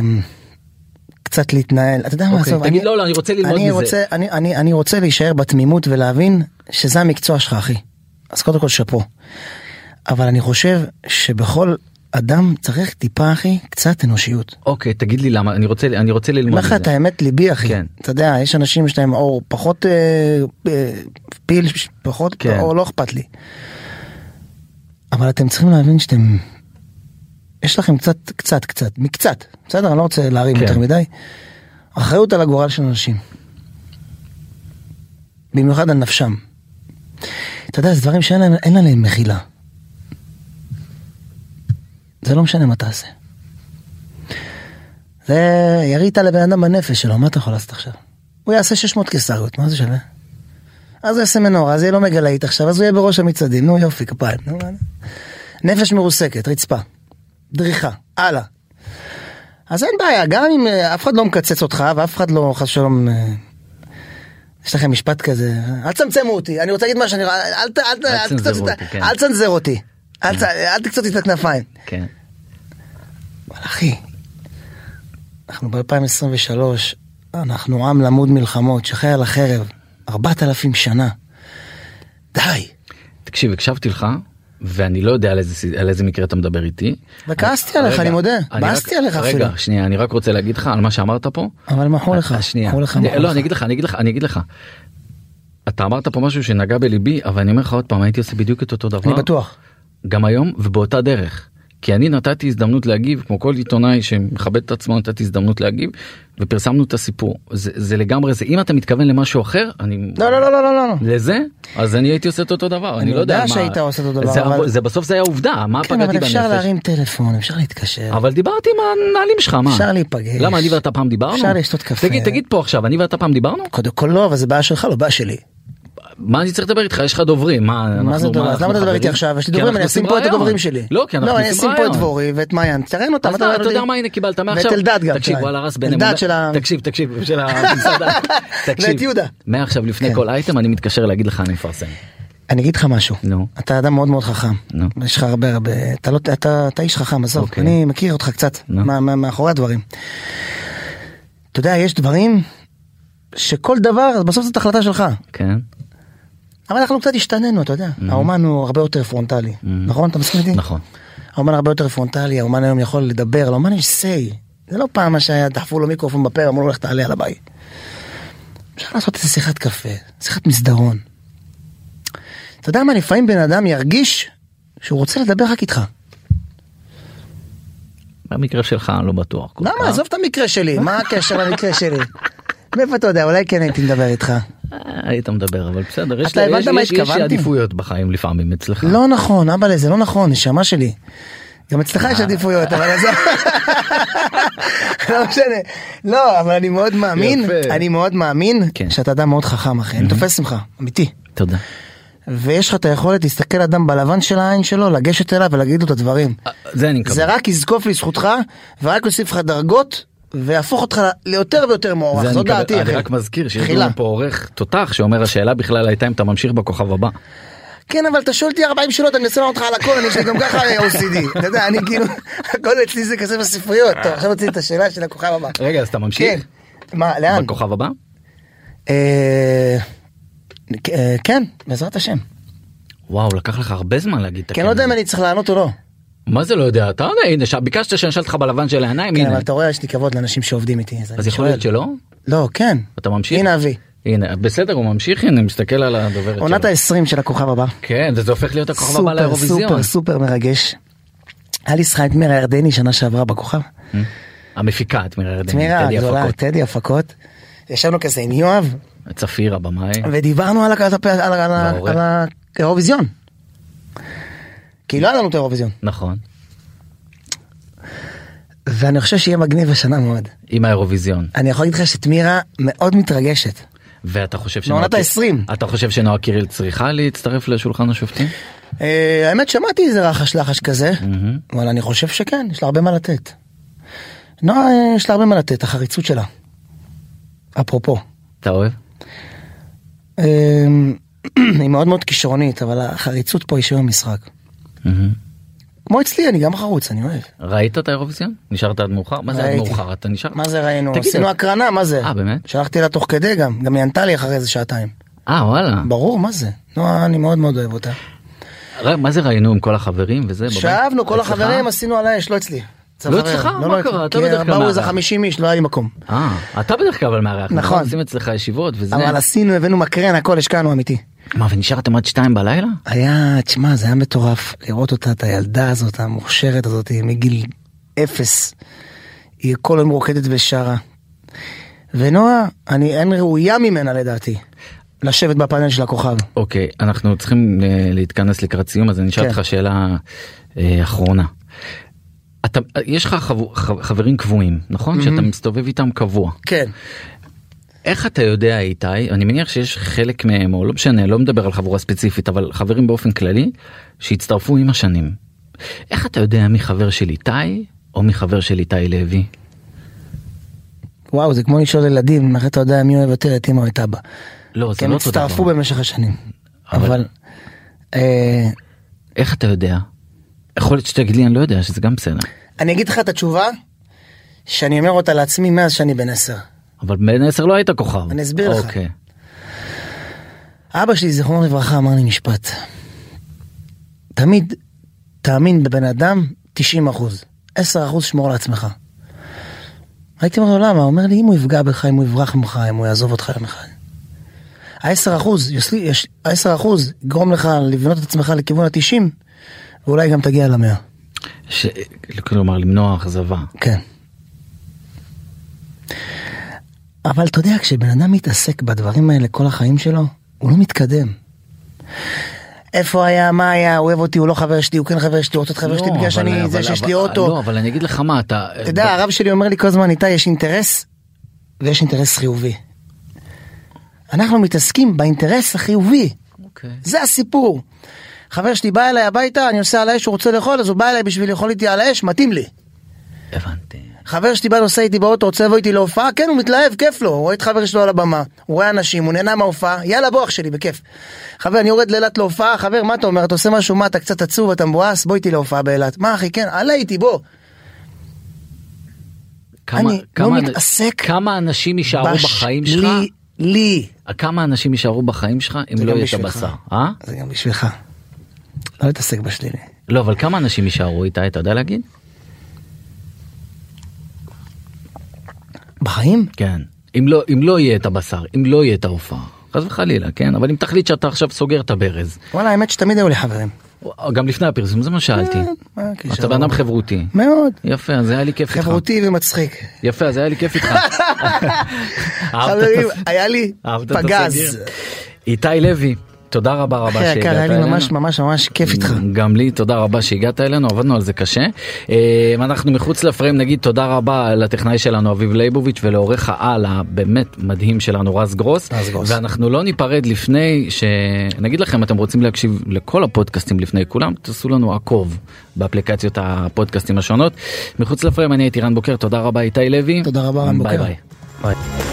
קצת להתנהל, אתה יודע מה, אוקיי, עזוב, תגיד, אני- לא, לא, אני רוצה ללמוד אני מזה. רוצה, אני, אני, אני רוצה להישאר בתמימות ולהבין שזה המקצוע שלך, אחי. אז קודם כל שאפו. אבל אני חושב שבכל אדם צריך טיפה, אחי, קצת אנושיות. אוקיי, תגיד לי למה, אני רוצה, אני רוצה ללמוד אומר לך מזה. את האמת ליבי אחי, כן. אתה יודע יש אנשים שיש להם אור פחות אה, אה, פיל פחות כן. אור לא אכפת לי. אבל אתם צריכים להבין שאתם יש לכם קצת קצת קצת מקצת בסדר אני לא רוצה להרים כן. יותר מדי. אחריות על הגורל של אנשים. במיוחד על נפשם. אתה יודע זה דברים שאין להם- מחילה. זה לא משנה מה תעשה. זה ירית לבן אדם בנפש שלו, מה אתה יכול לעשות עכשיו? הוא יעשה 600 קיסריות, מה זה שווה? אז הוא יעשה מנורה, אז יהיה לו מגלאית עכשיו, אז הוא יהיה בראש המצעדים, נו יופי, כפיים. נו, מה? נפש מרוסקת, רצפה, דריכה, הלאה. אז אין בעיה, גם אם אה, אף אחד לא מקצץ אותך ואף אחד לא חס ושלום... אה, יש לכם משפט כזה, אל תצמצמו אותי, אני רוצה להגיד משהו, אני- אל ת- אל ת- אל תצנזרו תקצוץ את ה- אותי, כן. אל תצנזר אותי, אל ת- אל תקצוץ לי את הכנפיים. כן. אבל אחי, אנחנו ב-2023, אנחנו עם למוד מלחמות, שחי על החרב, 4,000 שנה. די. תקשיב, הקשבתי לך, ואני לא יודע על איזה, על איזה מקרה אתה מדבר איתי. וכעסתי עליך, רגע, אני מודה. באסתי עליך רגע, אפילו. שנייה, אני רק רוצה להגיד לך על מה שאמרת פה. אבל מחו לך, אה, שנייה. מחו לך, לא. אני אגיד לך, אני אגיד לך, אני אגיד לך. אתה אמרת פה משהו שנגע בליבי, אבל אני אומר לך עוד פעם, הייתי עושה בדיוק את אותו דבר. אני בטוח. גם היום ובאותה דרך. כי אני נתתי הזדמנות להגיב, כמו כל עיתונאי שמכבד את עצמו, נתתי הזדמנות להגיב, ופרסמנו את הסיפור. זה, זה לגמרי זה. אם אתה מתכוון למשהו אחר, אני... לא, לא, לא, לא, לא, לא. לזה, אז אני הייתי עושה את אותו דבר. אני, אני לא יודע יודע מה... שהיית עושה אותו דבר, זה, אבל- זה בסוף זה היה עובדה, מה כן, פגעתי אבל בנפש? אפשר להרים טלפון, אפשר להתקשר. אבל דיברתי עם המנהלים שלך, מה? אפשר להיפגש. למה אני ואתה פעם דיברנו? אפשר לשתות קפה. תגיד, תגיד פה עכשיו, אני ואתה פעם דיברנו? קודם כל לא, אבל זה בעיה שלך, לא בעיה שלי. מה אני צריך לדבר איתך? יש לך דוברים, מה מה זה אנחנו למה אתה מדבר איתי? עכשיו? יש לי דוברים, אני אשים פה את. הדוברים שלי. לא, כי אנחנו לא, אני עושים פה את. דבורי ואת מעיין, תראיין אותם. אתה יודע מה הנה קיבלת מעכשיו? ואת אלדד גם. תקשיב. וואלה רס בן אלדד של ה... תקשיב תקשיב של המסעדה. <laughs> ואת יהודה. מעכשיו לפני כן. כל אייטם אני מתקשר להגיד לך אני מפרסם. אני אגיד לך משהו. נו. אתה אדם מאוד מאוד חכם. נו. יש לך הרבה הרבה, אתה לא, אתה, אתה איש חכם, עזוב, אוקיי. אני מכיר אותך קצת, מאחורי הדברים. אתה יודע, יש דברים שכל דבר, בסוף זאת החלטה שלך. כן. אבל אנחנו קצת השתננו, אתה יודע. האומן הוא הרבה יותר פרונטלי, נכון? אתה מסכים איתי? נכון. האומן הרבה יותר פרונטלי, האומן היום יכול לדבר, לאומן יש say. זה לא פעם מה שהיה, דחפו לו מיקרופון בפה, אמרו לו לך תעלה על הבית. אפשר לעשות איזה שיחת קפה, שיחת מסדרון. אתה יודע מה, לפעמים בן אדם ירגיש שהוא רוצה לדבר רק איתך. במקרה שלך אני לא בטוח. למה? עזוב את המקרה שלי, מה הקשר למקרה שלי? <laughs> מאיפה אתה יודע, אולי כן הייתי מדבר איתך. אה, היית מדבר אבל בסדר יש אתה הבנת מה יש? עדיפויות בחיים לפעמים אצלך. לא נכון, אבאלה, זה לא נכון, נשמה שלי. גם אצלך יש עדיפויות, אבל עזוב. לא משנה. לא, אבל אני מאוד מאמין. אני מאוד מאמין כן. שאתה אדם מאוד חכם, אחי. אני תופס ממך, אמיתי. תודה. ויש לך את היכולת להסתכל אדם בלבן של העין שלו, לגשת אליו ולהגיד לו את הדברים. אה, זה אני מקבל. זה רק יזקוף לזכותך, ורק יוסיף לך דרגות, ויהפוך אותך ליותר ויותר מוערך. מקבל. דעתי. אני רק מזכיר שיש. לנו פה עורך תותח שאומר השאלה בכלל הייתה אם אתה ממשיך בכוכב הבא. כן, אבל אתה שואל אותי 40 שאלות, אני מנסה לענות לך על הכל, אני יש לי גם ככה OCD. <laughs> אתה יודע, אני כאילו, הכל אצלי זה כזה בספריות. טוב, עכשיו רציתי את השאלה של הכוכב הבא. רגע אז אתה כן. ממשיך? מה, לאן? בכוכב הבא? אה, אה, כן, בעזרת השם. וואו לקח לך הרבה זמן להגיד את כי אני לא יודע אם אני צריך לענות או לא. מה זה לא יודע אתה יודע הנה ש- ביקשת שאני אשאל אותך בלבן של העיניים כן. אבל אתה רואה, יש לי כבוד לאנשים שעובדים איתי. אז אז יכול להיות. שלא? לא, כן. אתה ממשיך? הנה אבי. הנה בסדר הוא ממשיך הנה מסתכל על הדוברת עונת שלו. ה-20 של הכוכב הבא. כן וזה הופך להיות הכוכב הבא לאירוויזיון. סופר סופר מרגש. היה לי שיחה את מירה ירדני שנה שעברה בכוכב. המפיקה את מירה ירדני. מירה הגדולה. טדי הפקות. ישבנו כזה עם יואב, צפיר הבמאי. ודיברנו. על האירוויזיון. כי לא היה לנו את האירוויזיון. נכון. ואני חושב שיהיה מגניב השנה מאוד. עם האירוויזיון. אני יכול להגיד לך שאת מירה מאוד מתרגשת. ואתה חושב מעונת ה-20. אתה חושב שנועה קיריל צריכה להצטרף לשולחן השופטים? אה, האמת שמעתי איזה רחש לחש כזה. אבל אני חושב שכן, יש לה הרבה מה לתת. נועה, אה, יש לה הרבה מה לתת, החריצות שלה. אפרופו. אתה אוהב? אה, <clears throat> היא מאוד מאוד כישרונית, אבל החריצות פה היא שם המשחק. כמו אצלי, אני גם חרוץ, אני אוהב. ראית את האירוויזיון? נשארת עד מאוחר? מה זה עד. מאוחר? אתה נשאר? מה זה ראינו? עשינו הקרנה, מה זה? אה, באמת? שלחתי לה תוך כדי גם, גם היא ענתה לי אחרי איזה שעתיים. אה וואלה. ברור, מה זה? נועה, אני מאוד מאוד אוהב אותה. מה זה ראינו עם כל החברים וזה? שאבנו, כל? החברים עשינו על האש, לא אצלי. לא. אצלך? מה לא קרה? אתה כי בדרך כלל באו איזה מארח. 50 איש, לא היה לי מקום. אה, אתה בדרך כלל מארח. נכון. עושים אצלך ישיבות וזה. אבל עשינו, הבאנו מקרן, הכל השקענו אמיתי. מה ונשארתם עד שתיים בלילה? היה, תשמע, זה היה מטורף לראות אותה, את הילדה הזאת, המוכשרת הזאת, מגיל אפס. היא כל היום רוקדת ושרה. ונועה, אני, אין ראויה ממנה לדעתי, לשבת בפאנל של הכוכב. אוקיי, אנחנו צריכים אה, להתכנס לקראת סיום אז אני אשאל כן. אותך שאלה אה, אחרונה. אתה יש לך חב- חברים קבועים נכון שאתה מסתובב איתם קבוע כן. איך אתה יודע איתי אני מניח שיש חלק מהם או לא משנה לא מדבר על חבורה ספציפית אבל חברים באופן כללי שהצטרפו עם השנים. איך אתה יודע מי חבר של איתי או מי חבר של איתי לוי? וואו, זה כמו לשאול ילדים, איך אתה יודע מי אוהב יותר את אמא או את אבא. לא זה הם לא אותו הצטרפו דבר. במשך השנים. אבל- אבל... אה, איך אתה יודע? יכול להיות שתגיד לי אני לא יודע שזה גם בסדר. אני אגיד לך את התשובה, שאני אומר אותה לעצמי מאז שאני בן עשר. אבל בן עשר לא היית כוכב. אני אסביר לך. אוקיי. אבא שלי, זיכרונו לברכה, אמר לי משפט. תמיד תאמין בבן אדם 90 אחוז, 10 אחוז שמור על עצמך. הייתי אומר לו למה? הוא אומר לי אם הוא יפגע בך, אם הוא יברח ממך, אם הוא יעזוב אותך יום אחד. ה-10 אחוז, ה-10 אחוז יגרום לך לבנות את עצמך לכיוון ה-90 ואולי גם תגיע ל-100. ש... כלומר למנוע אכזבה. כן. אבל אתה יודע, כשבן אדם מתעסק בדברים האלה כל החיים שלו, הוא לא מתקדם. איפה היה, מה היה, הוא אוהב אותי, הוא לא חבר שלי, הוא כן חבר שלי, הוא רוצה חבר שלי לא, בגלל אבל- שאני זה שיש לי אוטו. לא אבל אני אגיד לך מה אתה. אתה יודע, הרב שלי אומר לי כל הזמן, איתי, יש אינטרס, ויש אינטרס חיובי. אנחנו מתעסקים באינטרס החיובי, אוקיי. זה הסיפור. חבר שלי בא אליי הביתה, אני עושה על האש, הוא רוצה לאכול, אז הוא בא אליי בשביל לאכול איתי על האש, מתאים לי. הבנתי. חבר שלי בא נוסע איתי באוטו, רוצה לבוא איתי להופעה, כן, הוא מתלהב, כיף לו, הוא רואה את חבר שלו על הבמה, הוא רואה אנשים, הוא נהנה מההופעה, יאללה בוא אח שלי, בכיף. חבר, אני יורד לאילת להופעה, חבר, מה אתה אומר, אתה עושה משהו, מה, אתה קצת עצוב, אתה מבואס, בוא איתי להופעה באילת. מה אחי, כן, עלה איתי, בוא. כמה, אני לא כמה, מתעסק כמה אנשים יישארו בש- בחיים שלך? לי, לי. כמה אנשים יישארו בחיים שלך אם לא יהיה את. הבשר? אה? זה גם בשבילך. לא להתעסק בשלילי. לא אבל כמה אנשים יישארו איתי אתה יודע להגיד? בחיים? כן. אם לא אם לא יהיה את הבשר אם לא יהיה את ההופעה חס וחלילה כן אבל אם תחליט שאתה עכשיו סוגר את הברז וואלה, האמת שתמיד היו לי חברים. גם לפני הפרסום זה מה שאלתי. מה הקשר? אתה בן אדם חברותי. מאוד. יפה אז היה לי כיף איתך. חברותי ומצחיק. יפה אז היה לי כיף איתך. <laughs> חברים, היה לי פגז. איתי לוי תודה רבה רבה אחי יקר, שהגעת היה לי אלינו. ממש ממש ממש כיף איתך. גם לי תודה רבה שהגעת אלינו עבדנו על זה קשה. אה, אנחנו מחוץ לפריים נגיד תודה רבה לטכנאי שלנו אביב ליבוביץ' ולעורך העל הבאמת מדהים שלנו רז גרוס. רז גרוס. ואנחנו לא ניפרד לפני שנגיד לכם אתם רוצים להקשיב לכל הפודקאסטים לפני כולם תעשו לנו עקוב באפליקציות הפודקאסטים השונות. מחוץ לפריים אני הייתי רן בוקר תודה רבה איתי לוי. תודה רבה, רן ביי בוקר. ביי.